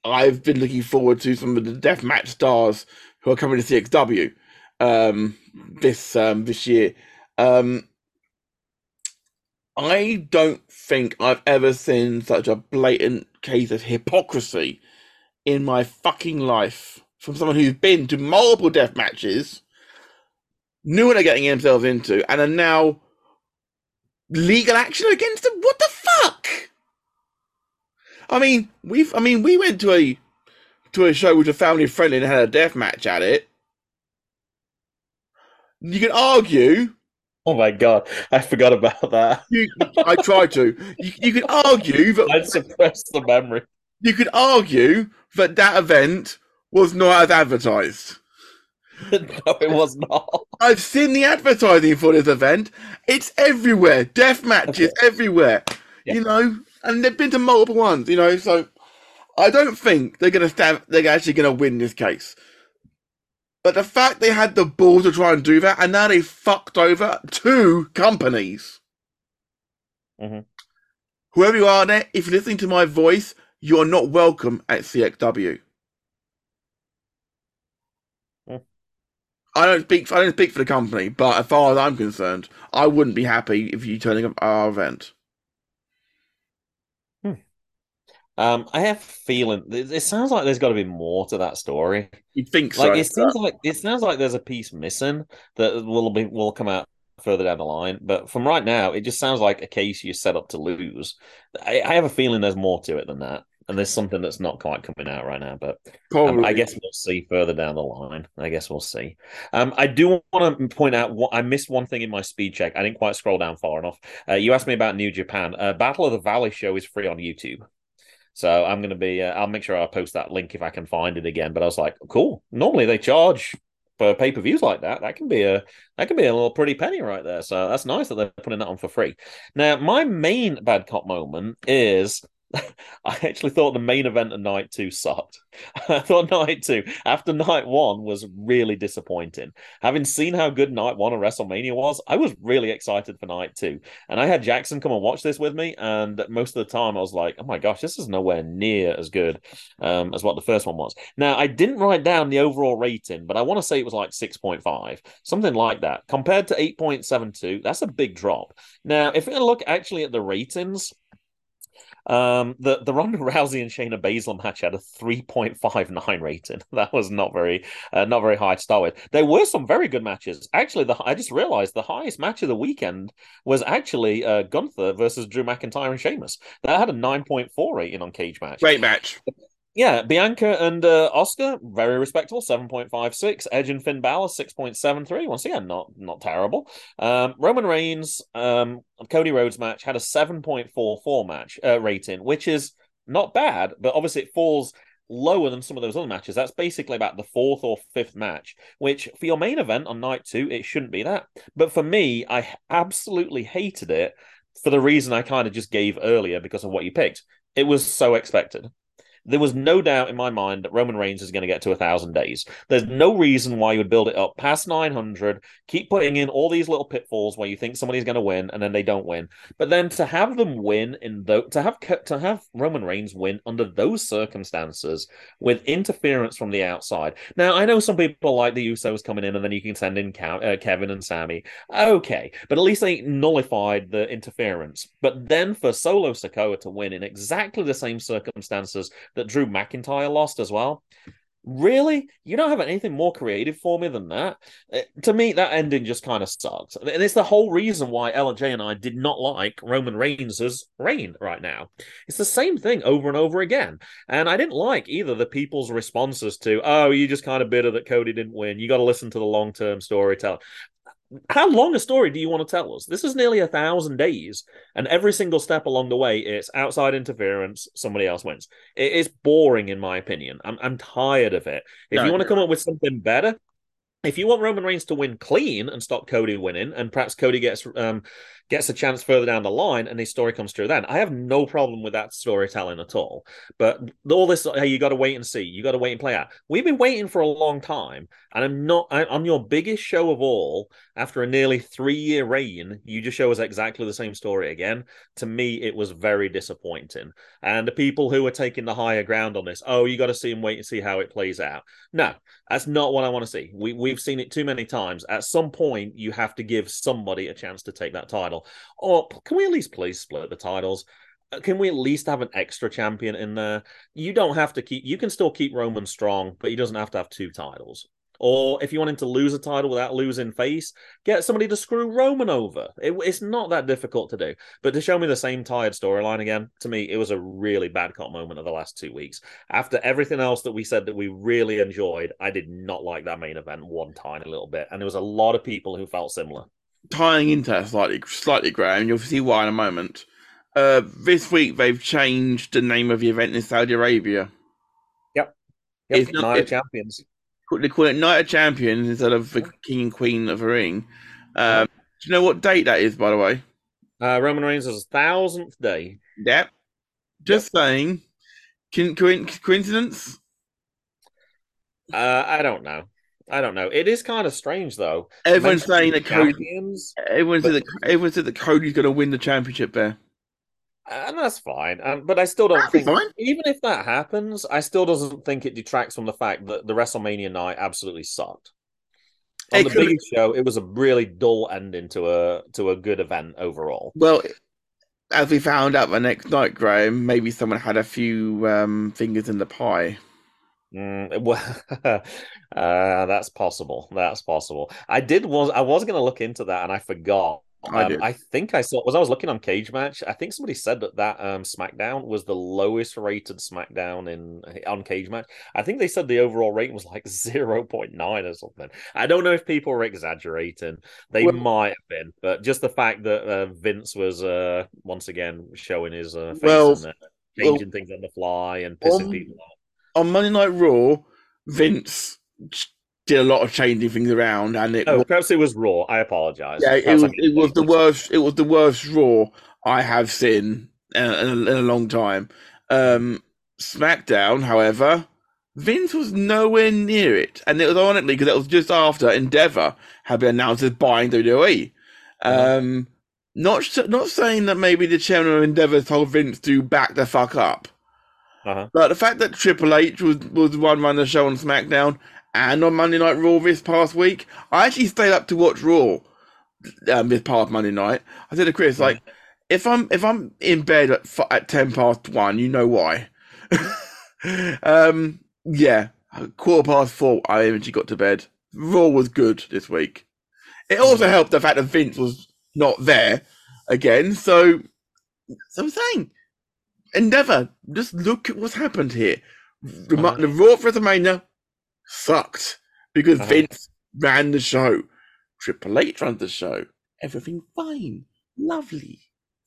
I've been looking forward to some of the deathmatch stars who are coming to CXW um, this um, this year. Um, I don't think I've ever seen such a blatant case of hypocrisy in my fucking life from someone who's been to multiple death matches, knew what they're getting themselves into, and are now legal action against them. What the fuck? I mean, we've. I mean, we went to a to a show which was family friendly and had a death match at it. You can argue. Oh my god, I forgot about that. You, I tried to. You, you could argue that I'd suppressed the memory. you could argue that that event was not as advertised. no, it was not. I've seen the advertising for this event. It's everywhere. Death matches everywhere. Yeah. You know, and they've been to multiple ones. You know, so I don't think they're gonna stand. They're actually gonna win this case. But the fact they had the balls to try and do that, and now they fucked over two companies. Mhm. Whoever you are there, if you're listening to my voice, you're not welcome at CXW. Hmm. I don't speak. I don't speak for the company, but as far as I'm concerned, I wouldn't be happy if you turning up our event. Um, I have a feeling it, sounds like there's got to be more to that story. You'd think so. Like it seems like it sounds like there's a piece missing that will be will come out further down the line. But from right now, it just sounds like a case you're set up to lose. I, I have a feeling there's more to it than that, and there's something that's not quite coming out right now. But um, I guess we'll see further down the line. I guess we'll see. Um, I do want to point out what I missed one thing in my speed check. I didn't quite scroll down far enough. Uh, you asked me about New Japan. Uh, Battle of the Valley show is free on YouTube. So I'm going to be, uh, I'll make sure I post that link if I can find it again. But I was like, cool. Normally they charge for pay per views like that. That can be a, that can be a little pretty penny right there. So that's nice that they're putting that on for free. Now, my main bad cop moment is I actually thought the main event of night two sucked. I thought night two, after night one, was really disappointing. Having seen how good night one of WrestleMania was, I was really excited for night two. And I had Jackson come and watch this with me. And most of the time, I was like, oh my gosh, this is nowhere near as good um, as what the first one was. Now, I didn't write down the overall rating, but I want to say it was like 6.5, something like that. Compared to 8.72, that's a big drop. Now, if we look actually at the ratings, um, the the Ronda Rousey and Shayna Baszler match had a three point five nine rating. That was not very uh, not very high to start with. There were some very good matches. Actually, the I just realized the highest match of the weekend was actually uh, Gunther versus Drew McIntyre and Sheamus. That had a nine point four rating on Cage Match. Great match. Yeah, Bianca and uh, Oscar, very respectable, seven point five six. Edge and Finn Balor, six point seven three. Once again, not not terrible. Um, Roman Reigns, um, Cody Rhodes match had a seven point four four match uh, rating, which is not bad, but obviously it falls lower than some of those other matches. That's basically about the fourth or fifth match, which for your main event on night two, it shouldn't be that. But for me, I absolutely hated it for the reason I kind of just gave earlier because of what you picked. It was so expected. There was no doubt in my mind that Roman Reigns is going to get to a thousand days. There's no reason why you would build it up past 900, keep putting in all these little pitfalls where you think somebody's going to win and then they don't win. But then to have them win in the to have to have Roman Reigns win under those circumstances with interference from the outside. Now I know some people like the Usos coming in and then you can send in uh, Kevin and Sami. Okay, but at least they nullified the interference. But then for Solo Sikoa to win in exactly the same circumstances that Drew McIntyre lost as well. Really? You don't have anything more creative for me than that? Uh, to me, that ending just kind of sucks. And it's the whole reason why LJ and I did not like Roman Reigns' reign right now. It's the same thing over and over again. And I didn't like either the people's responses to, oh, you just kind of bitter that Cody didn't win. You got to listen to the long term storytelling how long a story do you want to tell us? This is nearly a thousand days, and every single step along the way, it's outside interference. Somebody else wins. It is boring, in my opinion. I'm I'm tired of it. If No, you want to come up with something better, if you want Roman Reigns to win clean and stop Cody winning, and perhaps Cody gets um gets a chance further down the line, and his story comes through, then I have no problem with that storytelling at all. But all this, hey, you got to wait and see. You got to wait and play out. We've been waiting for a long time, and I'm not. I, on your biggest show of all, after a nearly three year reign, you just show us exactly the same story again. To me, it was very disappointing. And the people who are taking the higher ground on this, oh, you got to see and wait and see how it plays out. No, that's not what I want to see. We we've seen it too many times. At some point, you have to give somebody a chance to take that title. Or can we at least please split the titles? Uh, Can we at least have an extra champion in there? You don't have to keep. You can still keep Roman strong, but he doesn't have to have two titles. Or if you want him to lose a title without losing face, get somebody to screw Roman over. It, it's not that difficult to do. But to show me the same tired storyline again, to me, it was a really bad cop moment of the last two weeks. After everything else that we said that we really enjoyed, I did not like that main event one tiny little bit. And there was a lot of people who felt similar. Tying into that slightly, slightly, Graham, you'll see why in a moment. Uh, this week they've changed the name of the event in Saudi Arabia. Yep, It's not- Night of Champions. they call it Night of Champions instead of the King and Queen of the Ring. Um, do you know what date that is, by the way? Uh, Roman Reigns' is a thousandth day. Yep. Just saying. Coincidence? Uh, I don't know. I don't know. It is kind of strange though. Everyone's saying that Cody. champions, Everyone said that. Everyone said that Cody's going to win the championship there. and that's fine. Um, but I still don't That'd think, even if that happens, I still doesn't think it detracts from the fact that the WrestleMania night absolutely sucked. On It the could've- biggest show, it was a really dull ending to a to a good event overall. Well, as we found out the next night, Graham, maybe someone had a few um, fingers in the pie. Mm, well, uh, that's possible. That's possible. I did was I was going to look into that and I forgot. I Um. I think I saw was I was looking on Cage Match. I think somebody said that that um, SmackDown was the lowest rated SmackDown in on Cage Match. I think they said the overall rating was like zero point nine or something. I don't know if people were exaggerating. They Well- might have been, but just the fact that uh, Vince was uh, once again showing his uh, face Well, and uh, changing things on the fly and pissing um, people off. On Monday Night Raw, Vince did a lot of changing things around, and it Oh, was, perhaps it was Raw. I apologize. yeah, it was it was the worst. It was the worst Raw I have seen in, in, a, in a long time. Um, SmackDown, however, Vince was nowhere near it, and it was ironically because it was just after Endeavor had been announced as buying WWE. Um, not not saying that maybe the chairman of Endeavor told Vince to back the fuck up, Uh-huh. but the fact that Triple H was was one running the show on SmackDown and on Monday Night Raw this past week, I actually stayed up to watch Raw um, this past Monday night. I said to Chris, like, if I'm if I'm in bed at f- at ten past one, you know why. um, yeah, quarter past four, I eventually got to bed. Raw was good this week. It also helped the fact that Vince was not there again. So, so I'm saying, Endeavor, just look at what's happened here. The, Uh-huh. the Raw for WrestleMania sucked because Uh-huh. Vince ran the show. Triple H runs the show. Everything fine, lovely.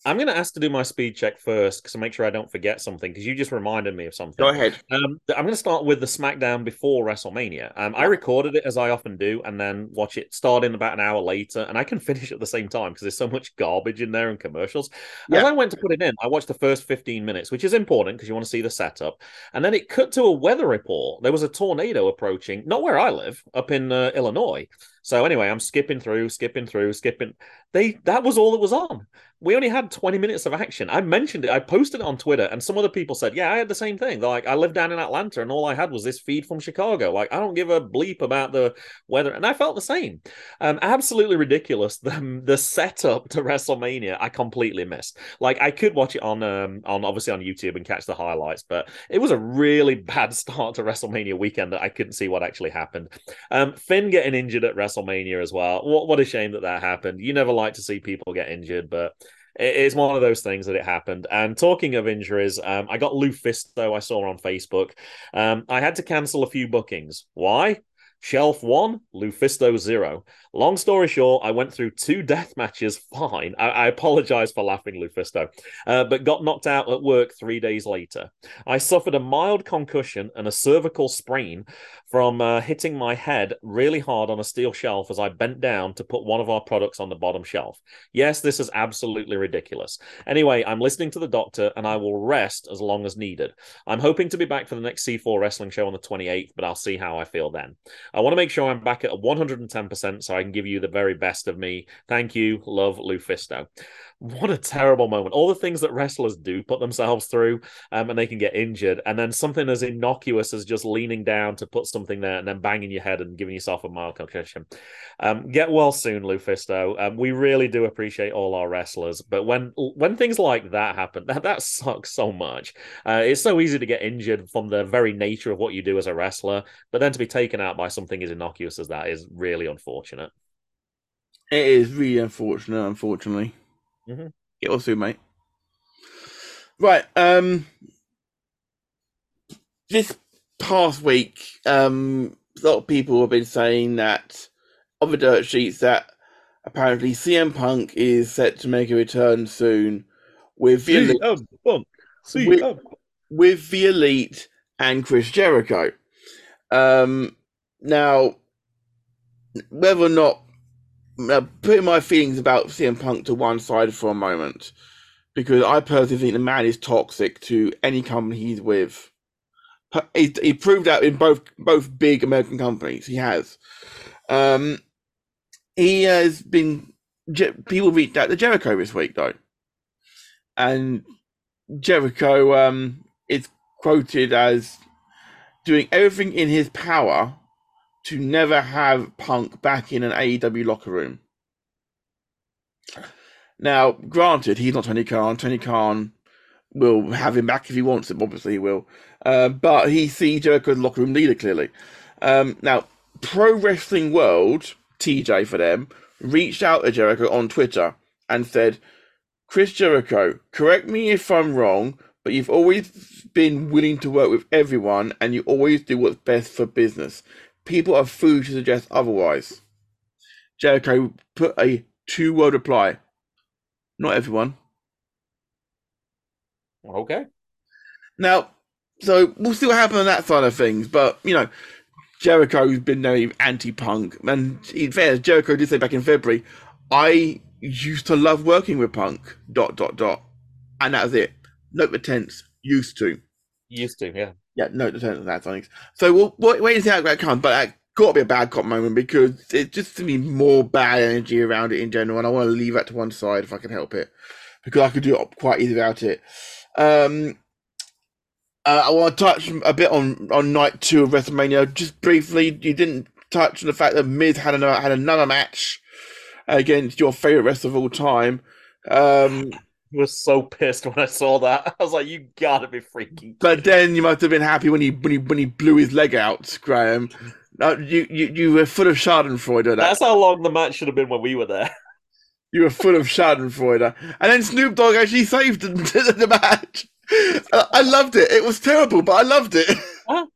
I'm going to ask to do my speed check first because I make sure I don't forget something because you just reminded me of something. Go ahead. Um, I'm going to start with the SmackDown before WrestleMania. Um, I recorded it as I often do, and then watch it starting about an hour later, and I can finish at the same time because there's so much garbage in there and commercials. As I went to put it in, I watched the first 15 minutes, which is important because you want to see the setup, and then it cut to a weather report. There was a tornado approaching, not where I live, up in uh, Illinois. So anyway, I'm skipping through, skipping through, skipping. They that was all that was on. We only had 20 minutes of action. I mentioned it. I posted it on Twitter, and some other people said, "Yeah, I had the same thing. They're like, I live down in Atlanta, and all I had was this feed from Chicago. Like, I don't give a bleep about the weather." And I felt the same. Um, absolutely ridiculous. The the setup to WrestleMania, I completely missed. Like, I could watch it on um on obviously on YouTube and catch the highlights, but it was a really bad start to WrestleMania weekend that I couldn't see what actually happened. Um, Finn getting injured at WrestleMania as well. What what a shame that that happened. You never like to see people get injured, but it's one of those things that it happened. And talking of injuries, um, I got Lufisto. I saw on Facebook. Um, I had to cancel a few bookings. Why? Shelf one, Lufisto zero. Long story short, I went through two death matches fine. I, I apologize for laughing, Lufisto, uh, but got knocked out at work three days later. I suffered a mild concussion and a cervical sprain from uh, hitting my head really hard on a steel shelf as I bent down to put one of our products on the bottom shelf. Yes, this is absolutely ridiculous. Anyway, I'm listening to the doctor and I will rest as long as needed. I'm hoping to be back for the next C4 wrestling show on the 28th, but I'll see how I feel then. I want to make sure I'm back at 110% so I can give you the very best of me. Thank you. Love Lufisto. What a terrible moment. All the things that wrestlers do put themselves through um, and they can get injured. And then something as innocuous as just leaning down to put something there and then banging your head and giving yourself a mild concussion. Um, get well soon, Lufisto. Um, we really do appreciate all our wrestlers. But when when things like that happen, that, that sucks so much. Uh, it's so easy to get injured from the very nature of what you do as a wrestler. But then to be taken out by something as innocuous as that is really unfortunate. It is really unfortunate, unfortunately. Mhm. Get well soon, mate. Right. Um. This past week, um, a lot of people have been saying that on the dirt sheets that apparently CM Punk is set to make a return soon with the elite, CM Punk. CM With- with the elite and Chris Jericho. Um, now, whether or not putting my feelings about CM Punk to one side for a moment, because I personally think the man is toxic to any company he's with. He, he proved that in both both big American companies. He has. Um, he has been. People reached out to Jericho this week though, and Jericho um, is quoted as doing everything in his power to never have Punk back in an AEW locker room. Now, granted, he's not Tony Khan. Tony Khan will have him back if he wants him. Obviously, he will. Uh, but he sees Jericho as locker room leader clearly. Um, now, Pro Wrestling World, TJ for them, reached out to Jericho on Twitter and said, Chris Jericho, correct me if I'm wrong, but you've always been willing to work with everyone and you always do what's best for business. People are foolish to suggest otherwise. Jericho put a two word reply. Not everyone. Okay. Now, so we'll see what happens on that side of things, but you know, Jericho's been very anti-punk, and in fairness, Jericho did say back in February, "I used to love working with Punk." Dot dot dot, and that was it. Note the tense. Used to. Used to, yeah. Yeah, no, on that. Things. So we'll, we'll wait and see how that comes, but that got to be a bad cop moment because it's just to be more bad energy around it in general, and I want to leave that to one side if I can help it because I could do it quite easy without it. Um, uh, I want to touch a bit on, on night two of WrestleMania. Just briefly, you didn't touch on the fact that Miz had another had another match against your favorite wrestler of all time. Um, was so pissed when I saw that. I was like, "You gotta be freaking!" But then you must have been happy when he when he when he blew his leg out, Graham. Uh, you, you you were full of Schadenfreude. That. That's how long the match should have been when we were there. You were full of Schadenfreude, and then Snoop Dogg actually saved the, the match. I loved it. It was terrible, but I loved it. Huh?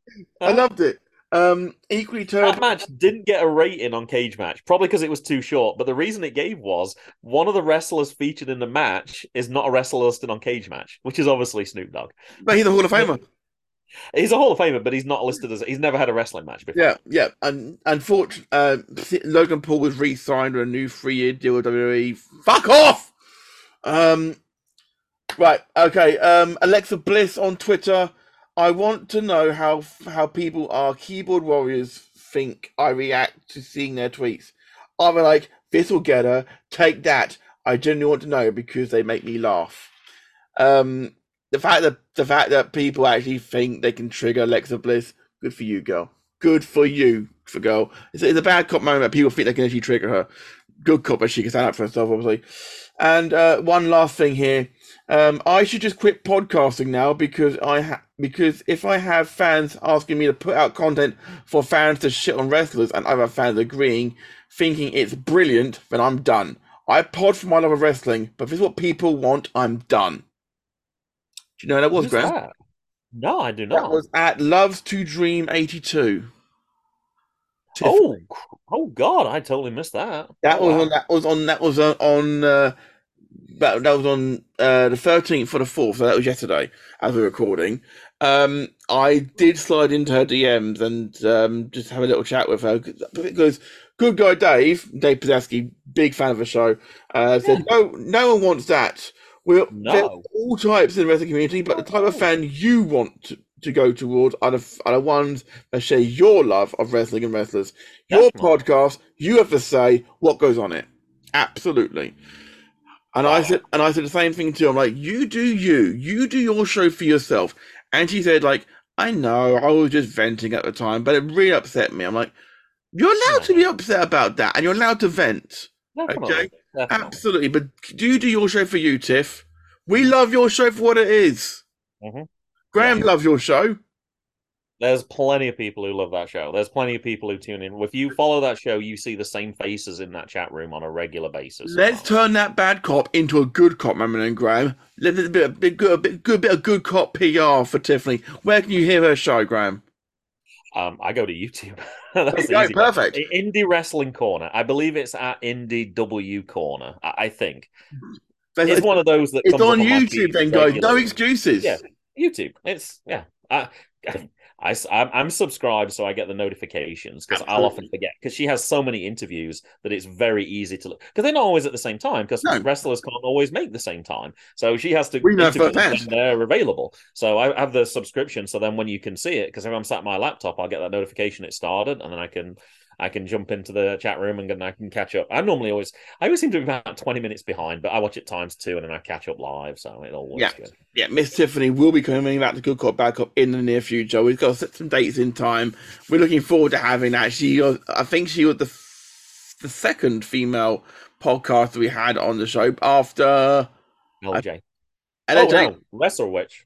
I loved it. Um, equally That terrible. match didn't get a rating on Cage Match, probably because it was too short. But the reason it gave was one of the wrestlers featured in the match is not a wrestler listed on Cage Match, which is obviously Snoop Dogg. But he's a Hall of Famer. He's a Hall of Famer, but he's not listed as he's never had a wrestling match before. Yeah, yeah. And unfortunately, uh, Logan Paul was re-signed with a new three-year deal with WWE. Fuck off. Um, right. Okay. Um, Alexa Bliss on Twitter. I want to know how how people are keyboard warriors think I react to seeing their tweets. Are they like this will get her? Take that. I genuinely want to know because they make me laugh. Um, the fact that the fact that people actually think they can trigger Alexa Bliss, good for you, girl. Good for you, for girl. It's, it's a bad cop moment people think they can actually trigger her. Good cop, but she can stand up for herself, obviously. And uh, one last thing here, um, I should just quit podcasting now because I ha- because if I have fans asking me to put out content for fans to shit on wrestlers and other fans agreeing, thinking it's brilliant, then I'm done. I pod for my love of wrestling, but if it's what people want, I'm done. Do you know that was, Who's Graham? that? No, I do not. That was at Loves to Dream 82. Oh, oh God, I totally missed that. That Oh, was wow. on. That was on. That was on. on uh, that, that was on uh, the thirteenth for the fourth. So that was yesterday, as we're recording. Um, I did slide into her DMs and um, just have a little chat with her because good guy Dave, Dave Pizaski, big fan of the show, uh, said no, no one wants that. We're No. all types in the wrestling community, but the type of fan you want to, to go towards are the, are the ones that share your love of wrestling and wrestlers. Your Definitely. podcast, you have to say what goes on it. Absolutely. And I said, and I said the same thing too. I'm like, you do you, you do your show for yourself. And she said, like, I know, I was just venting at the time, but it really upset me. I'm like, you're allowed to be upset about that, and you're allowed to vent. Definitely. Okay. Definitely. Absolutely, but do you do your show for you, Tiff? We love your show for what it is. Mhm. Graham Yeah. loves your show. There's plenty of people who love that show. There's plenty of people who tune in. If you follow that show, you see the same faces in that chat room on a regular basis. Let's turn that bad cop into a good cop, moment, and Graham. Let a bit, a bit, good, a bit, good bit of good cop PR for Tiffany. Where can you hear her show, Graham? Um, I go to YouTube. That's Right, easy. perfect. I- Indie Wrestling Corner. I believe it's at Indie W Corner. I, I think It's, it's one of those that it's on YouTube, then, guys. No excuses. Yeah. YouTube. It's yeah. I, I, I'm, I'm subscribed, so I get the notifications because I'll often forget because she has so many interviews that it's very easy to look because they're not always at the same time because No. wrestlers can't always make the same time. So she has to We know when they're available. So I have the subscription. So then when you can see it, because if I'm sat at my laptop, I'll get that notification it started, and then I can I can jump into the chat room and I can catch up. I'm normally always I always seem to be about 20 minutes behind, but I watch it times two and then I catch up live, so it all works Yeah. good. Yeah, Miss Tiffany will be coming back to Good Cop Bad Cop in the near future. We've got to set some dates in time. We're looking forward to having that. She, was- I think she was the the second female podcast we had on the show after LJ. LJ. Oh, no. Wrestle Witch.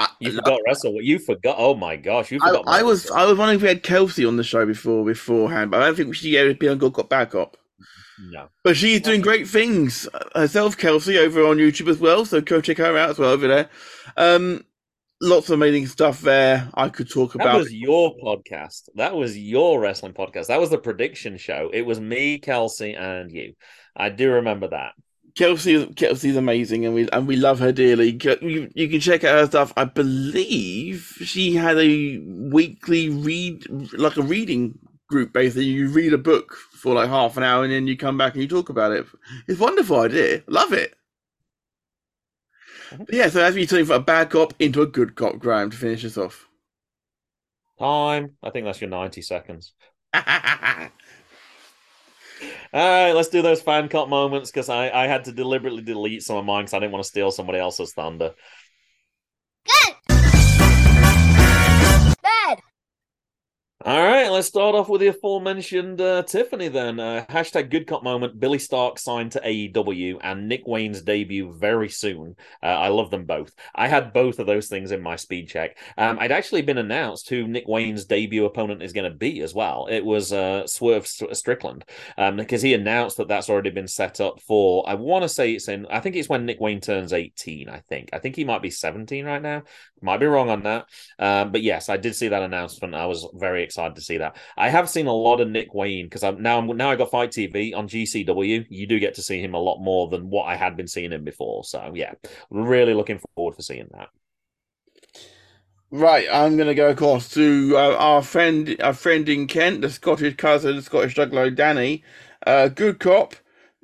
I, You forgot Wrestle Witch. You forgot. Oh my gosh, you I, forgot. I was Wrestle I was wondering if we had Kelsey on the show before beforehand, but I don't think she ever been on Good Cop Bad Cop. No. But she's doing great things herself, Kelsey, over on YouTube as well. So go check her out as well over there. Um, lots of amazing stuff there. I could talk That about. was your podcast. That was your wrestling podcast. That was the prediction show. It was me, Kelsey, and you. I do remember that. Kelsey, Kelsey's amazing, and we and we love her dearly. You, you can check out her stuff. I believe she had a weekly read, like a reading group. Basically, you read a book for like half an hour, and then you come back and you talk about it. It's a wonderful idea. Love it. But yeah, so as we turn from a bad cop into a good cop, Graham, to finish us off. Time. I think that's your 90 seconds. All right, let's do those fan cut moments because I, I had to deliberately delete some of mine because I didn't want to steal somebody else's thunder. All right, let's start off with the aforementioned uh, Tiffany then. Uh, hashtag good cop moment. Billie Starkz signed to AEW and Nick Wayne's debut very soon. Uh, I love them both. I had both of those things in my speed check. Um, I'd actually been announced who Nick Wayne's debut opponent is going to be as well. It was uh, Swerve St- Strickland um, because he announced that that's already been set up for, I want to say it's in, I think it's when Nick Wayne turns 18, I think. I think he might be 17 right now. Might be wrong on that. Um, but yes, I did see that announcement. I was very excited to see that. I have seen a lot of Nick Wayne because I'm now now I got FITE TV on GCW. You do get to see him a lot more than what I had been seeing him before. So yeah, really looking forward for seeing that. Right, I'm going to go across to uh, our friend, our friend in Kent, the Scottish cousin, the Scottish juggler Danny. Uh, good cop.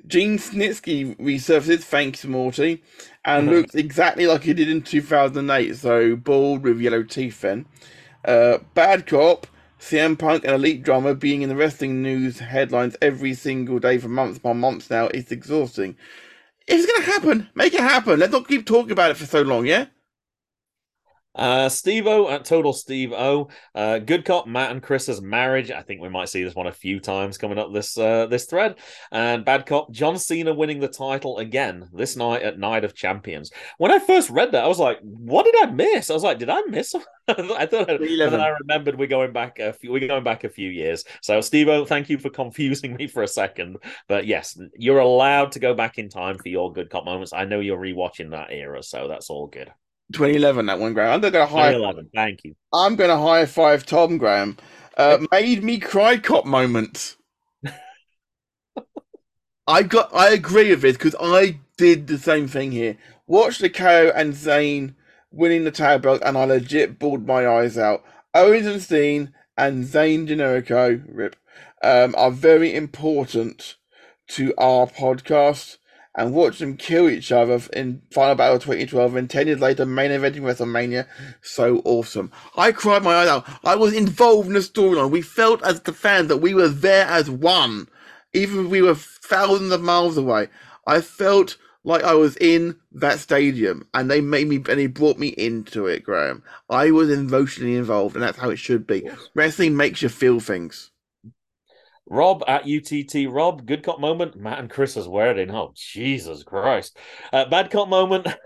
Gene Snitsky resurfaces, thanks Morty, and looks exactly like he did in 2008. So bald with yellow teeth. Then, uh, bad cop. CM Punk, and elite drummer, being in the wrestling news headlines every single day for months upon months now. It's exhausting. If it's to happen, make it happen. Let's not keep talking about it for so long, yeah? Uh, Steve O at Total Steve O. Uh, Good Cop Matt and Chris's marriage. I think we might see this one a few times coming up this uh, this thread. And Bad Cop John Cena winning the title again this night at Night of Champions. When I first read that, I was like, "What did I miss?" I was like, "Did I miss?" I thought, I, but 311. then I remembered we're going back a few, we're going back a few years. So Steve O, thank you for confusing me for a second. But yes, you're allowed to go back in time for your Good Cop moments. I know you're rewatching that era, so that's all good. 2011, that one, Graham. I'm going to hire 2011, thank you. I'm going to high five Tom Graham. Uh, made me cry cop moment. I got. I agree with this because I did the same thing here. Watched the KO and Zayn winning the tag belt, and I legit bawled my eyes out. Owens and Steen and Zayn Generico, rip, um, are very important to our podcast. And watch them kill each other in Final Battle 2012, and 10 years later, main eventing WrestleMania so awesome. I cried my eyes out. I was involved in the storyline. We felt as the fans that we were there as one, even if we were thousands of miles away. I felt like I was in that stadium, and they made me and they brought me into it, Graham. I was emotionally involved, and that's how it should be. Wrestling makes you feel things. Rob at UTT Rob, good cop moment. Matt and Chris's wedding. Oh, Jesus Christ. Uh, bad cop moment.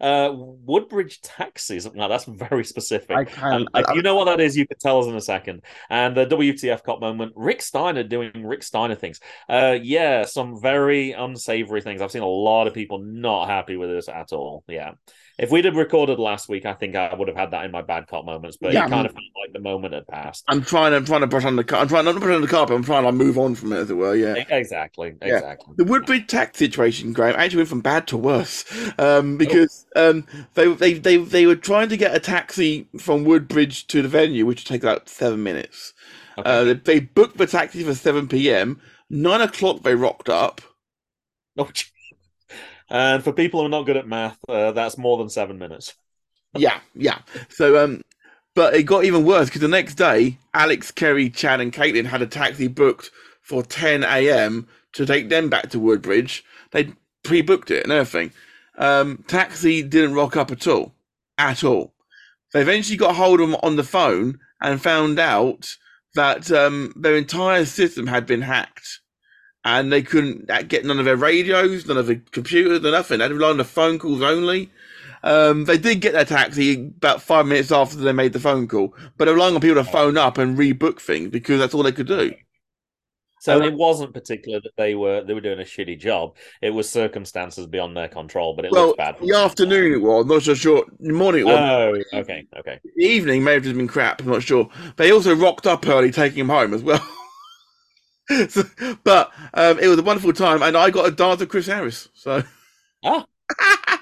uh, Woodbridge taxis. Now, that's very specific. I can. If you know what that is, you can tell us in a second. And the WTF cop moment, Rick Steiner doing Rick Steiner things. Uh, yeah, some very unsavory things. I've seen a lot of people not happy with this at all. Yeah. If we'd have recorded last week, I think I would have had that in my bad cop moments. But Yeah, it kind of felt like the moment had passed. I'm trying. I'm trying to brush on the. car- I'm trying not to brush on the carpet. I'm trying to move on from it, as it were. Yeah. Exactly. Yeah. Exactly. The Woodbridge tax situation, Graham, actually went from bad to worse um, because um, they, they they they were trying to get a taxi from Woodbridge to the venue, which would take about seven minutes. Okay. Uh, they, they booked the taxi for seven p.m. Nine o'clock, they rocked up. Oh. And for people who are not good at math, uh, that's more than seven minutes. Yeah, yeah. So, um, but it got even worse because the next day, Alex, Kerry, Chad, and Caitlin had a taxi booked for 10 a.m. to take them back to Woodbridge. They pre-booked it and everything. Um, taxi didn't rock up at all, at all. They eventually got hold of them on the phone and found out that um, their entire system had been hacked. And they couldn't get none of their radios, none of the computers, or nothing. They had to rely on the phone calls only. Um, they did get their taxi about five minutes after they made the phone call, but they're relying on people to phone up and rebook things because that's all they could do. So Uh, it wasn't particular that they were they were doing a shitty job. It was circumstances beyond their control, but it well, looks bad. the afternoon it was, not so sure. The morning it was. Oh, okay, okay. the evening may have just been crap. I'm not sure. They also rocked up early, taking him home as well. So- but um, it was a wonderful time, and I got a dance with Chris Harris. So, Ah.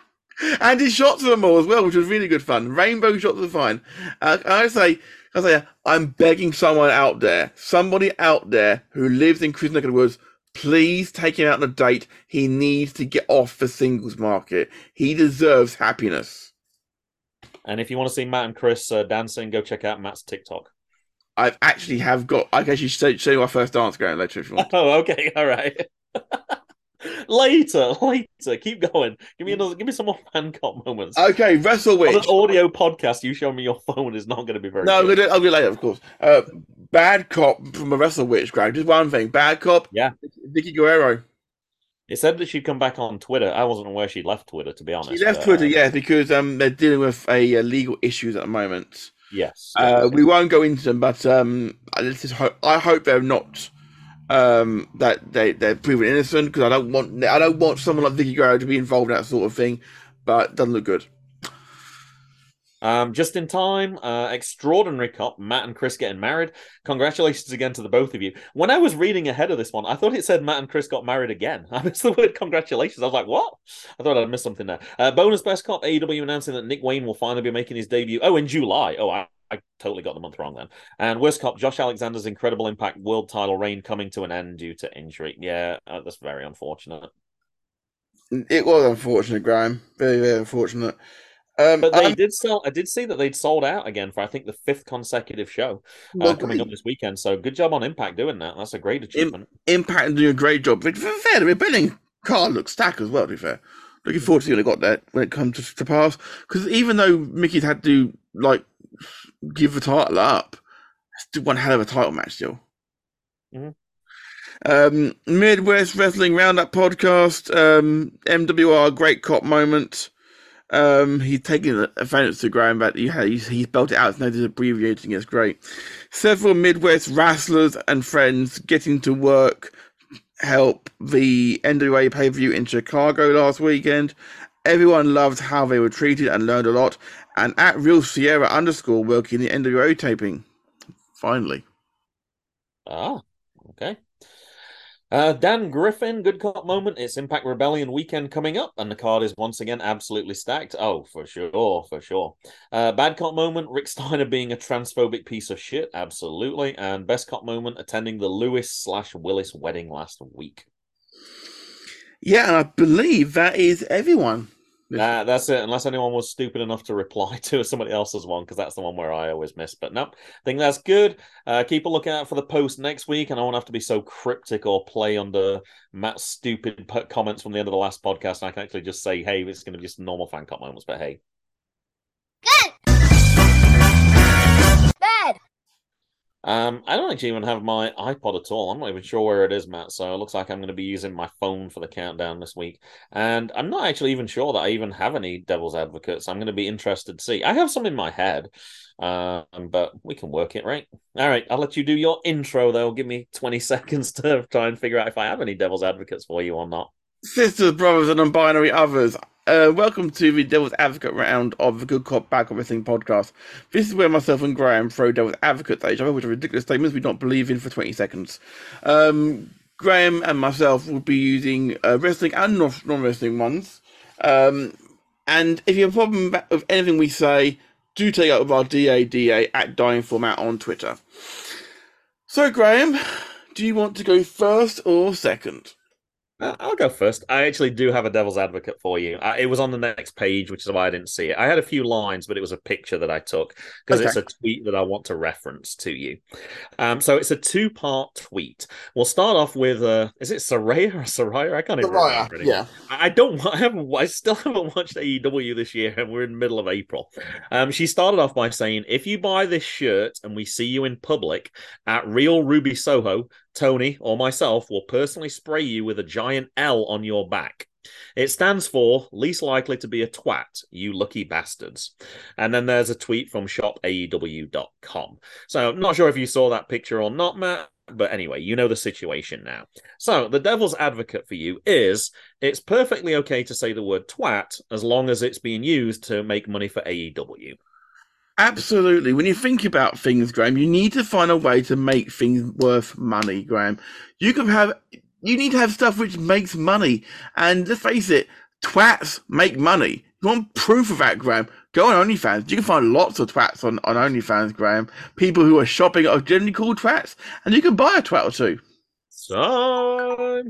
and his shots of them all as well, which was really good fun. Rainbow shots are fine. Uh, I say, I say, I'm begging someone out there, somebody out there who lives in Chris neck woods. Please take him out on a date. He needs to get off the singles market. He deserves happiness. And if you want to see Matt and Chris uh, dancing, go check out Matt's TikTok. I actually have got. I can actually show, show you my first dance going later if you want. Oh, okay, all right. later, later. Keep going. Give me another. Give me some more fan cop moments. Okay, Wrestle On an Witch. audio podcast, you show me your phone is not going to be very. No, good. I'll do it later, of course. Uh, bad cop from a Wrestle Witch, Greg. Just one thing. Bad cop. Yeah. Vickie Guerrero. It said that she'd come back on Twitter. I wasn't aware she'd left Twitter, to be honest. She left but, Twitter, uh, yeah, because um they're dealing with a uh, legal issues at the moment. Yes. Uh, we won't go into them, but um, I just is ho- I hope they're not um that they they're proven innocent because I don't want I don't want someone like Vickie Guerrero to be involved in that sort of thing. But it doesn't look good. Um, just in time, uh, extraordinary cop Matt and Chris getting married. Congratulations again to the both of you. When I was reading ahead of this one, I thought it said Matt and Chris got married again. I missed the word congratulations. I was like, what? I thought I'd missed something there. Uh, bonus best cop AEW announcing that Nick Wayne will finally be making his debut. Oh, in July. Oh, I, I totally got the month wrong then. And worst cop Josh Alexander's incredible impact world title reign coming to an end due to injury. Yeah, uh, that's very unfortunate. It was unfortunate, Graham. Very very unfortunate. Um, But they did sell. I did see that they'd sold out again for I think the fifth consecutive show. uh, coming up this weekend. So good job on Impact doing that. That's a great achievement. Impact and doing a great job. But for fair, the rebellion card looks stacked as well, to be fair. Looking forward to seeing they got that when it comes to, to pass. Because even though Mickie's had to, like, give the title up, still one hell of a title match still. Mhm. Um, Midwest Wrestling Roundup podcast, um, MWR Great Cop moment. Um, he's taking offense to Graham, but he he's, he's it out. It's no just abbreviating. It's great. Several Midwest wrestlers and friends getting to work help the NWA pay per view in Chicago last weekend. Everyone loved how they were treated and learned a lot. And at Real Sierra underscore working the NWA taping. Finally. Ah, okay. Uh, Dan Griffin, good cop moment. It's Impact Rebellion weekend coming up, and the card is once again absolutely stacked. Oh, for sure, for sure. Uh, bad cop moment, Rick Steiner being a transphobic piece of shit, absolutely. And best cop moment, attending the Lewis slash Willis wedding last week. Yeah, and I believe that is everyone. Uh, that's it, unless anyone was stupid enough to reply to somebody else's one, because that's the one where I always miss. But no, I think that's good. Uh, keep a looking out for the post next week, and I won't have to be so cryptic or play under Matt's stupid comments from the end of the last podcast. And I can actually just say, hey, it's going to be just normal fan cop moments, but hey. Good. Um, I don't actually even have my iPod at all. I'm not even sure where it is, Matt. So it looks like I'm going to be using my phone for the countdown this week. And I'm not actually even sure that I even have any Devil's Advocates. I'm going to be interested to see. I have some in my head, um, but we can work it, right? All right, I'll let you do your intro, though. Give me 20 seconds to try and figure out if I have any Devil's Advocates for you or not. Sisters, brothers, and non-binary others. Uh, welcome to the Devil's Advocate round of the Good Cop Bad Cop Wrestling podcast. This is where myself and Graham throw Devil's Advocates at each other, which are ridiculous statements we don't believe in for 20 seconds. Um, Graham and myself will be using uh, wrestling and non-wrestling ones. Um, and if you have a problem with anything we say, do take up with our DADA at Dying Format on Twitter. So, Graham, do you want to go first or second? I'll go first. I actually do have a devil's advocate for you. Uh, it was on the next page, which is why I didn't see it. I had a few lines, but it was a picture that I took because okay. it's a tweet that I want to reference to you. Um, so it's a two-part tweet. We'll start off with uh, is it Saraya or Saraya? I can't even remember. Yeah, I don't. I haven't. I still haven't watched AEW this year, and we're in the middle of April. Um, she started off by saying, "If you buy this shirt and we see you in public at Real Ruby Soho, Toni, or myself will personally spray you with a giant L on your back. It stands for least likely to be a twat, you lucky bastards. And then there's a tweet from shopaew.com. So, not sure if you saw that picture or not, Matt, but anyway, you know the situation now. So, the devil's advocate for you is it's perfectly okay to say the word twat as long as it's being used to make money for AEW. Absolutely. When you think about things, Graham, you need to find a way to make things worth money, Graham. You can have, you need to have stuff which makes money. And let's face it, twats make money. You want proof of that, Graham? Go on OnlyFans. You can find lots of twats on, on OnlyFans, Graham. People who are shopping are generally called twats, and you can buy a twat or two. So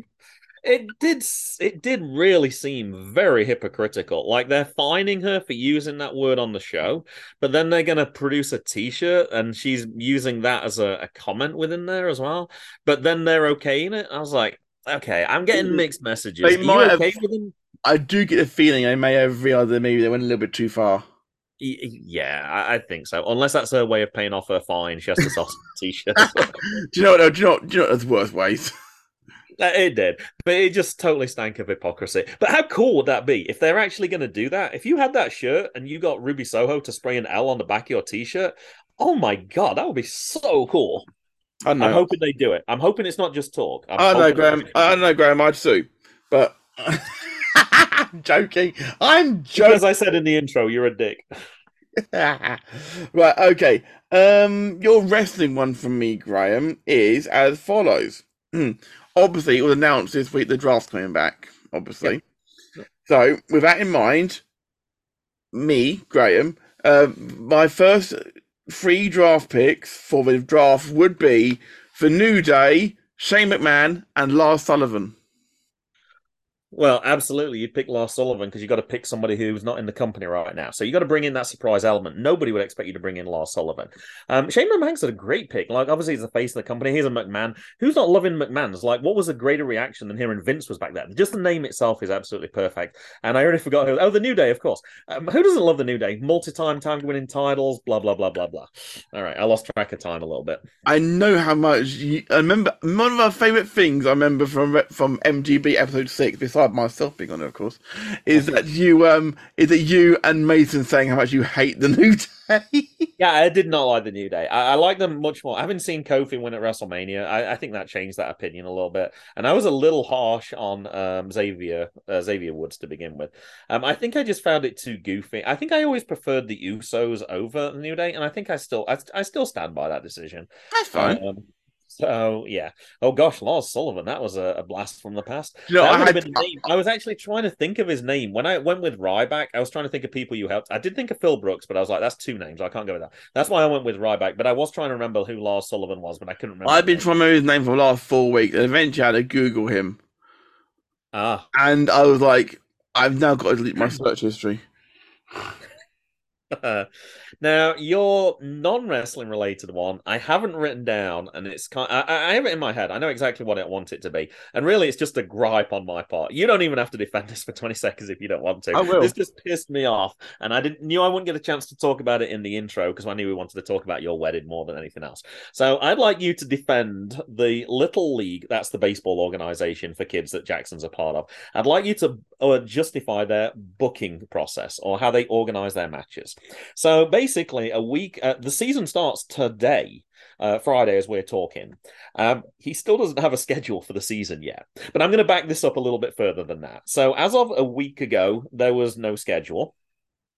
it did it did really seem very hypocritical like they're fining her for using that word on the show but then they're going to produce a t-shirt and she's using that as a, a, comment within there as well but then they're okay in it i was like okay i'm getting mixed messages they might okay have, i do get a feeling i may have realized that maybe they went a little bit too far yeah, I think so. Unless that's her way of paying off her fine, she has to sell t-shirts. do you know what? Do you know? Do you know? There's worse ways. It did, but it just totally stank of hypocrisy. But how cool would that be if they're actually going to do that? If you had that shirt and you got Ruby Soho to spray an L on the back of your t-shirt, oh my god, that would be so cool. I am hoping they do it. I'm hoping it's not just talk. I'm I know, Graham. I know, Graham. I'd sue, but I'm joking. I'm joking. As I said in the intro, you're a dick. right. Okay. Um, your wrestling one from me, Graham, is as follows. obviously it was announced this week the draft's coming back, obviously. Yep. So with that in mind, me, Graham, uh, my first three draft picks for the draft would be for New Day, Shane McMahon, and Lars Sullivan. Well, absolutely. You'd pick Lars Sullivan because you've got to pick somebody who's not in the company right now. So you've got to bring in that surprise element. Nobody would expect you to bring in Lars Sullivan. Um, Shane McMahon's a great pick. Like, obviously, he's the face of the company. He's a McMahon. Who's not loving McMahon's? Like, what was a greater reaction than hearing Vince was back there? Just the name itself is absolutely perfect. And I already forgot who. Oh, the New Day, of course. Um, who doesn't love the New Day? Multi-time, time winning titles. Blah blah blah blah blah. All right, I lost track of time a little bit. I know how much. You, I remember one of our favorite things. I remember from from MGB episode six. Beside myself being on it, of course, is that you um is that you and Mason saying how much you hate the New Day? yeah, I did not like the New Day. I, I like them much more. I haven't seen Kofi win at WrestleMania. I, I, think that changed that opinion a little bit, and I was a little harsh on um, Xavier uh, Xavier Woods to begin with. Um, I think I just found it too goofy. I think I always preferred the Usos over the New Day, and I think I still I, I still stand by that decision. That's fine. Um, so yeah. Oh gosh, Lars Sullivan, that was a, a blast from the past. Know, I, had, I, was actually trying to think of his name when I went with Ryback. I was trying to think of people you helped. I did think of Phil Brooks, but I was like, that's two names. I can't go with that. That's why I went with Ryback. But I was trying to remember who Lars Sullivan was, but I couldn't remember. I've been trying to remember his name for the last four weeks, and eventually I had to Google him. Ah. And I was like, I've now got to delete my search history. now, your non-wrestling related one, I haven't written down, and it's kind. I, I, have it in my head. I know exactly what I want it to be, and really, it's just a gripe on my part. You don't even have to defend this for twenty seconds if you don't want to. I will. This just pissed me off, and I didn't knew I wouldn't get a chance to talk about it in the intro because I knew we wanted to talk about your wedding more than anything else. So I'd like you to defend the Little League. That's the baseball organization for kids that Jackson's a part of. I'd like you to uh, justify their booking process or how they organize their matches. So basically, a week, uh, the season starts today. uh, Friday as we're talking. Um, he still doesn't have a schedule for the season yet. But I'm going to back this up a little bit further than that. So, as of a week ago, there was no schedule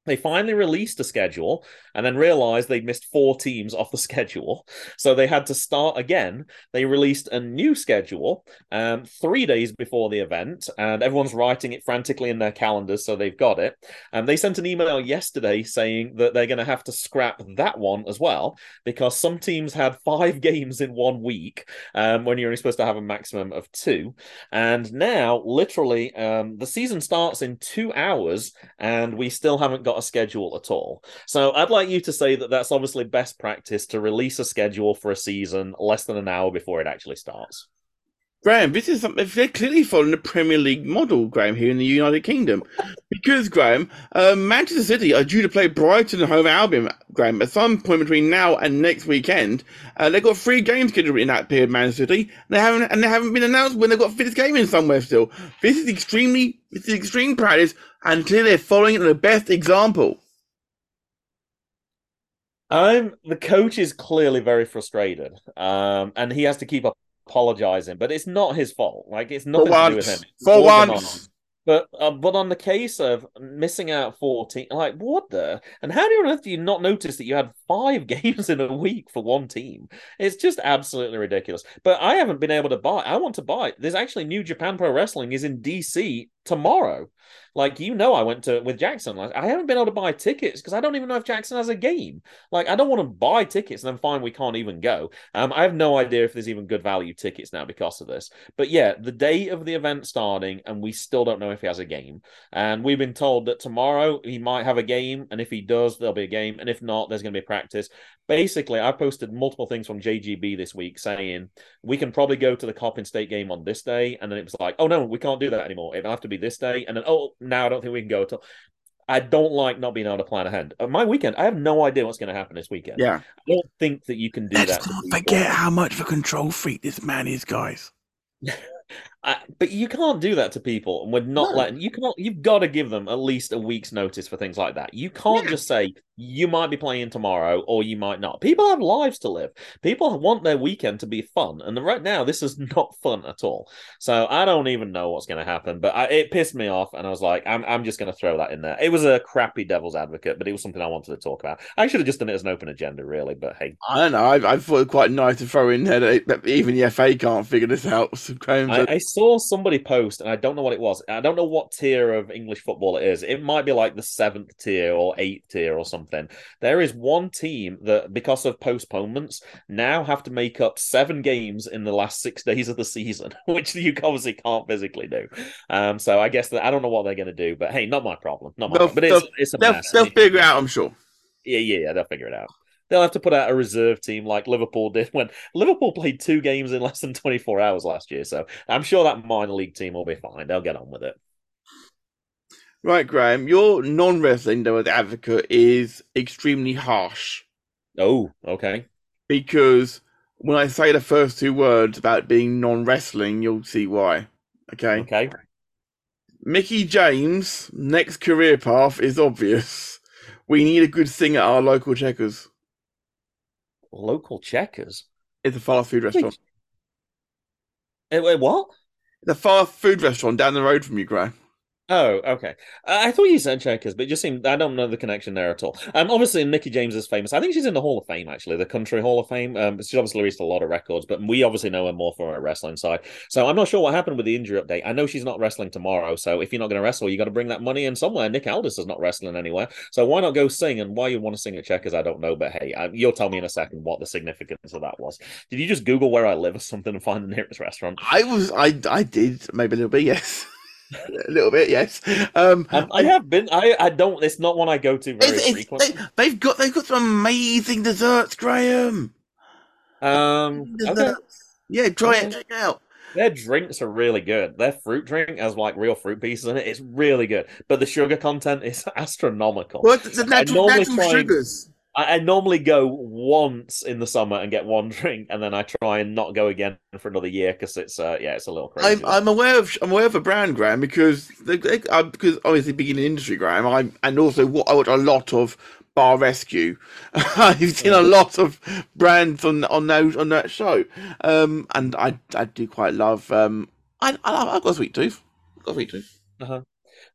they finally released a schedule and then realized they'd missed four teams off the schedule. So they had to start again. They released a new schedule um, three days before the event, and everyone's writing it frantically in their calendars, so they've got it. And they sent an email yesterday saying that they're going to have to scrap that one as well because some teams had five games in one week um, when you're only supposed to have a maximum of two. And now, literally, um, the season starts in two hours, and we still haven't got got a schedule at all. So I'd like you to say that that's obviously best practice to release a schedule for a season less than an hour before it actually starts. Graham, this is something they're clearly following the Premier League model, Graham, here in the United Kingdom. because, Graham, um, Manchester City are due to play Brighton and Hove Albion, Graham, at some point between now and next weekend. Uh, they've got three games scheduled in that period, Man City. They haven't, and they haven't been announced when they've got fifth game in somewhere still. This is extremely, this is extreme practice, and clearly they're following the best example. I'm the coach is clearly very frustrated, um, and he has to keep apologizing, but it's not his fault. Like it's nothing to do with him. It's For once. But uh, but on the case of missing out 14, like what the? And how do you, do you not notice that you had five games in a week for one team? It's just absolutely ridiculous. But I haven't been able to buy. I want to buy. There's actually New Japan Pro Wrestling is in DC tomorrow. Like you know, I went to with Jackson. Like I haven't been able to buy tickets because I don't even know if Jackson has a game. Like I don't want to buy tickets and then find we can't even go. Um, I have no idea if there's even good value tickets now because of this. But yeah, the day of the event starting, and we still don't know if he has a game. And we've been told that tomorrow he might have a game, and if he does, there'll be a game, and if not, there's going to be practice. Basically, I posted multiple things from JGB this week saying we can probably go to the Coppin State game on this day, and then it was like, oh no, we can't do that anymore. It'll have to be this day, and then oh now I don't think we can go till. I don't like not being able to plan ahead. Uh, my weekend, I have no idea what's going to happen this weekend. Yeah, I don't think that you can do Let's that. not forget how much of a control freak this man is, guys. I, but you can't do that to people, and we're not No. letting you can't. You've got to give them at least a week's notice for things like that. You can't Yeah. just say you might be playing tomorrow or you might not. People have lives to live. People want their weekend to be fun, and right now this is not fun at all. So I don't even know what's going to happen. But I, it pissed me off, and I was like, I'm I'm just going to throw that in there. It was a crappy devil's advocate, but it was something I wanted to talk about. I should have just done it as an open agenda, really. But hey, I don't know. I, I thought it quite nice to throw in there that, even the FA can't figure this out. So Graham I, I saw somebody post, and I don't know what it was. I don't know what tier of English football it is. It might be like the seventh tier or eighth tier or something. There is one team that, because of postponements, now have to make up seven games in the last six days of the season, which you obviously can't physically do. Um, so I guess that I don't know what they're going to do, but hey, not my problem. Not my They'll- problem. But it's they'll- it's a they'll, mess. they'll figure it out, I'm sure. Yeah, yeah, yeah, they'll figure it out. They'll have to put out a reserve team like Liverpool did when Liverpool played two games in less than 24 hours last year. So I'm sure that minor league team will be fine. They'll get on with it. Right, Graham, your non wrestling though advocate is extremely harsh Oh, okay. because when I say the first two words about being non wrestling, you'll see why. Okay? Okay. Mickie James' next career path is obvious. We need a good thing at our local checkers. Local checkers. It's a fast food restaurant. Eh, wait, what? A fast food restaurant down the road from you, Graham. Oh, okay. I thought you said checkers, but it just seemed I don't know the connection there at all. Um, obviously Mickie James is famous. I think she's in the Hall of Fame, actually, the Country Hall of Fame. Um, she's obviously released a lot of records, but we obviously know her more from her wrestling side. So I'm not sure what happened with the injury update. I know she's not wrestling tomorrow, so if you're not going to wrestle, you got to bring that money in somewhere. Nick Aldis is not wrestling anywhere, so why not go sing? And why you want to sing at checkers, I don't know. But hey, I, you'll tell me in a second what the significance of that was. Did you just Google where I live or something and find the nearest restaurant? I was, I, I did maybe a little bit, yes, a little bit, yes. Um, I have been. I I don't. It's not one I go to very it's, it's, frequently. they, they've got, they've got some amazing desserts, Graham. Um, okay. Desserts. Yeah, try it, check it out. Their drinks are really good. Their fruit drink has like real fruit pieces in it. It's really good, but the sugar content is astronomical. Well, it's the natural, natural sugars. I, I normally go once in the summer and get one drink, and then I try and not go again for another year because it's uh yeah, it's a little crazy. I'm, I'm aware of I'm aware of a brand, Graham, because they, they, uh, because obviously being in industry, Graham, I and also what I watch a lot of Bar Rescue. You've seen a lot of brands on on those on that show, um, and I I do quite love. Um, I I love, I've got a sweet tooth. I've got a sweet tooth. Uh-huh.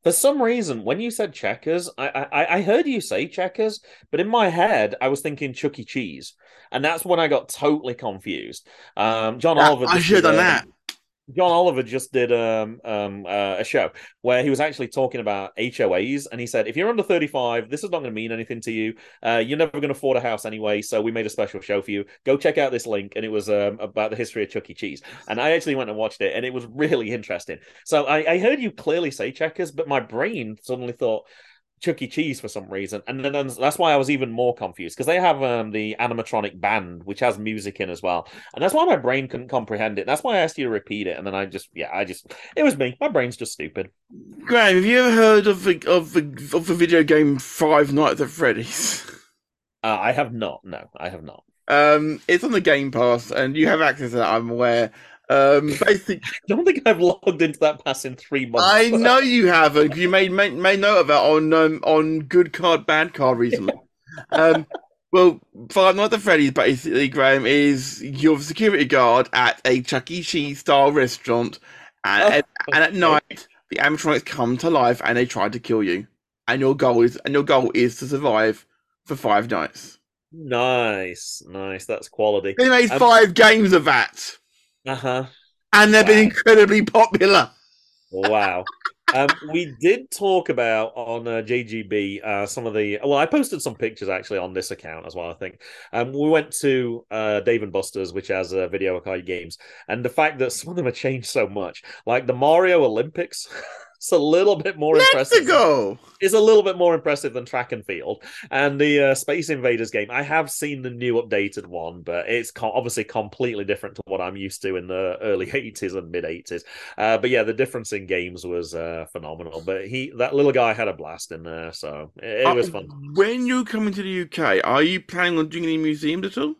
For some reason, when you said checkers, I, I I heard you say checkers, but in my head, I was thinking Chuck E. Cheese, and that's when I got totally confused. Um, John Yeah, Oliver. I should have done that. John Oliver just did um, um, uh, a show where he was actually talking about HOAs, and he said, if you're under 35, this is not going to mean anything to you. Uh, you're never going to afford a house anyway, so we made a special show for you. Go check out this link, and it was um, about the history of Chuck E. Cheese. And I actually went and watched it, and it was really interesting. So I, I heard you clearly say checkers, but my brain suddenly thought Chuck E. Cheese for some reason, and then that's why I was even more confused because they have um, the animatronic band which has music in as well, and that's why my brain couldn't comprehend it. That's why I asked you to repeat it, and then I just yeah, I just it was me. My brain's just stupid. Graham, have you ever heard of the of the of the video game Five Nights at Freddy's? Uh, I have not. No, I have not. Um, it's on the Game Pass, and you have access to that. I'm aware. Um, basically, I don't think I've logged into that pass in three months. I know you haven't. You made, made made note of it on um, on Good Card Bad Card recently. um, well, Five Nights at Freddy's basically, Graham, is your security guard at a Chuck E. Cheese style restaurant, and, Oh, and, and at okay. night the animatronics come to life and they try to kill you. And your goal is and your goal is to survive for five nights. Nice, nice. That's quality. They made Um, five games of that, Uh huh. and they've been incredibly popular. Wow. um, we did talk about on uh, JGB uh, some of the. Well, I posted some pictures actually on this account as well. I think um, we went to uh, Dave and Buster's, which has uh, video arcade games, and the fact that some of them have changed so much, like the Mario Olympics. It's a little bit more impressive. go. It's a little bit more impressive than Track and Field and the uh, Space Invaders game. I have seen the new updated one, but it's co- obviously completely different to what I'm used to in the early 80s and mid 80s. Uh, but yeah, the difference in games was uh, phenomenal. But he, that little guy, had a blast in there, so it, it was Uh, fun. When you're coming to the UK, are you planning on doing any museums at all?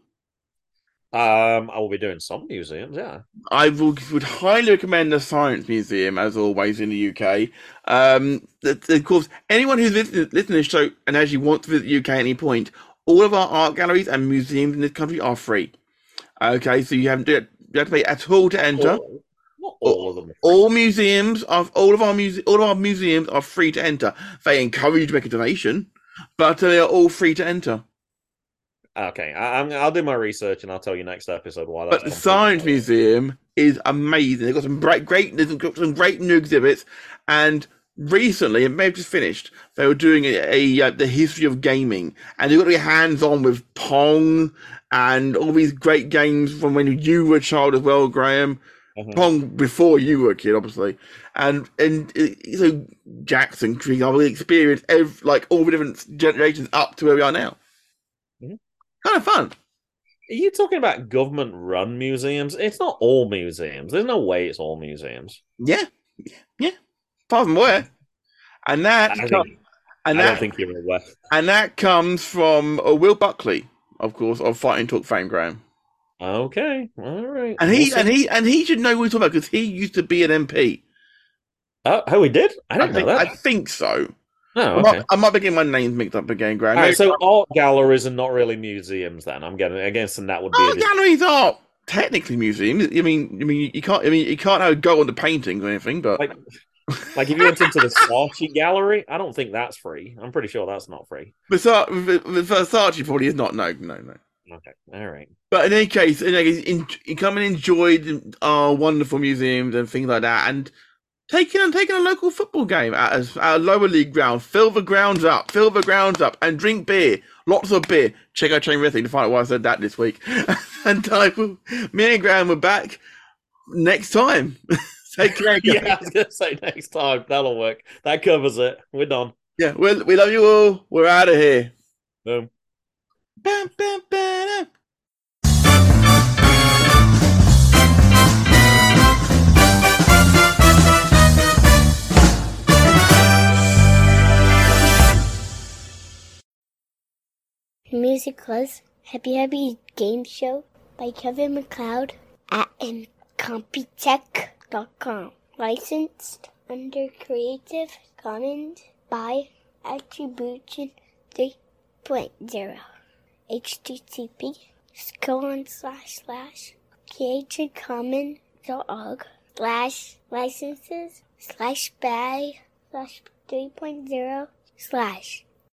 Um, I will be doing some museums, yeah. I would, would highly recommend the Science Museum, as always, in the UK. Um, of course, anyone who's listening, listening to this show and actually wants to visit the UK at any point, all of our art galleries and museums in this country are free. Okay, so you haven't to, you have to pay at all to enter. All- not all of them. All museums of all of our muse- all of our museums are free to enter. They encourage you to make a donation, but they are all free to enter. Okay, I, I'm, I'll do my research and I'll tell you next episode why. But the Science. Museum is amazing. They've got some great, great, they've got some great new exhibits. And recently, it may have just finished. They were doing a, a uh, the history of gaming, and they've got to be hands on with Pong and all these great games from when you were a child as well, Graham. Mhm. Pong before you were a kid, obviously, and and so Jackson, for example, experienced ev- like all the different generations up to where we are now. Kind of fun. Are you talking about government run museums? It's not all museums. There's no way it's all museums. Yeah, yeah. Far from where, and that, I, co- think, and I that, don't think you're aware. and that comes from uh, Will Buckley, of course, of Fighting Talk fame, Graham. Okay, all right. And he We'll and he and he should know what we're talking about because he used to be an MP. oh, oh, he did. I I didn't think, know I that. think so. Oh, I, okay. might, I might be getting my names mixed up again, Graham. All right, so art galleries are not really museums. Then I'm getting against, and that would be. art galleries are technically museums. I mean, I mean, you can't. I mean, you can't have go on the paintings or anything, but like, like if you went into the Saatchi gallery, I don't think that's free. I'm pretty sure that's not free. Versace, Versace probably is not. No, no, no. Okay, all right. But in any case, in any case, in, you come and enjoy our uh, wonderful museums and things like that, and taking and taking a local football game at a, at a lower league ground, fill the grounds up, fill the grounds up, and drink beer, lots of beer. Check out Chain Wrestling to find out why I said that this week. and uh, I will, me and Graham were back next time. Take care. Yeah, I was gonna say next time that'll work. That covers it. We're done. yeah. We we love you all. We're out of here. Boom. Bam, bam, bam. Music was Happy Happy Game Show by Kevin MacLeod at Incompetech.com. Licensed under Creative Commons by Attribution 3 3.0. HTTP colon slash slash creativecommons.org slash licenses slash by slash 3.0 slash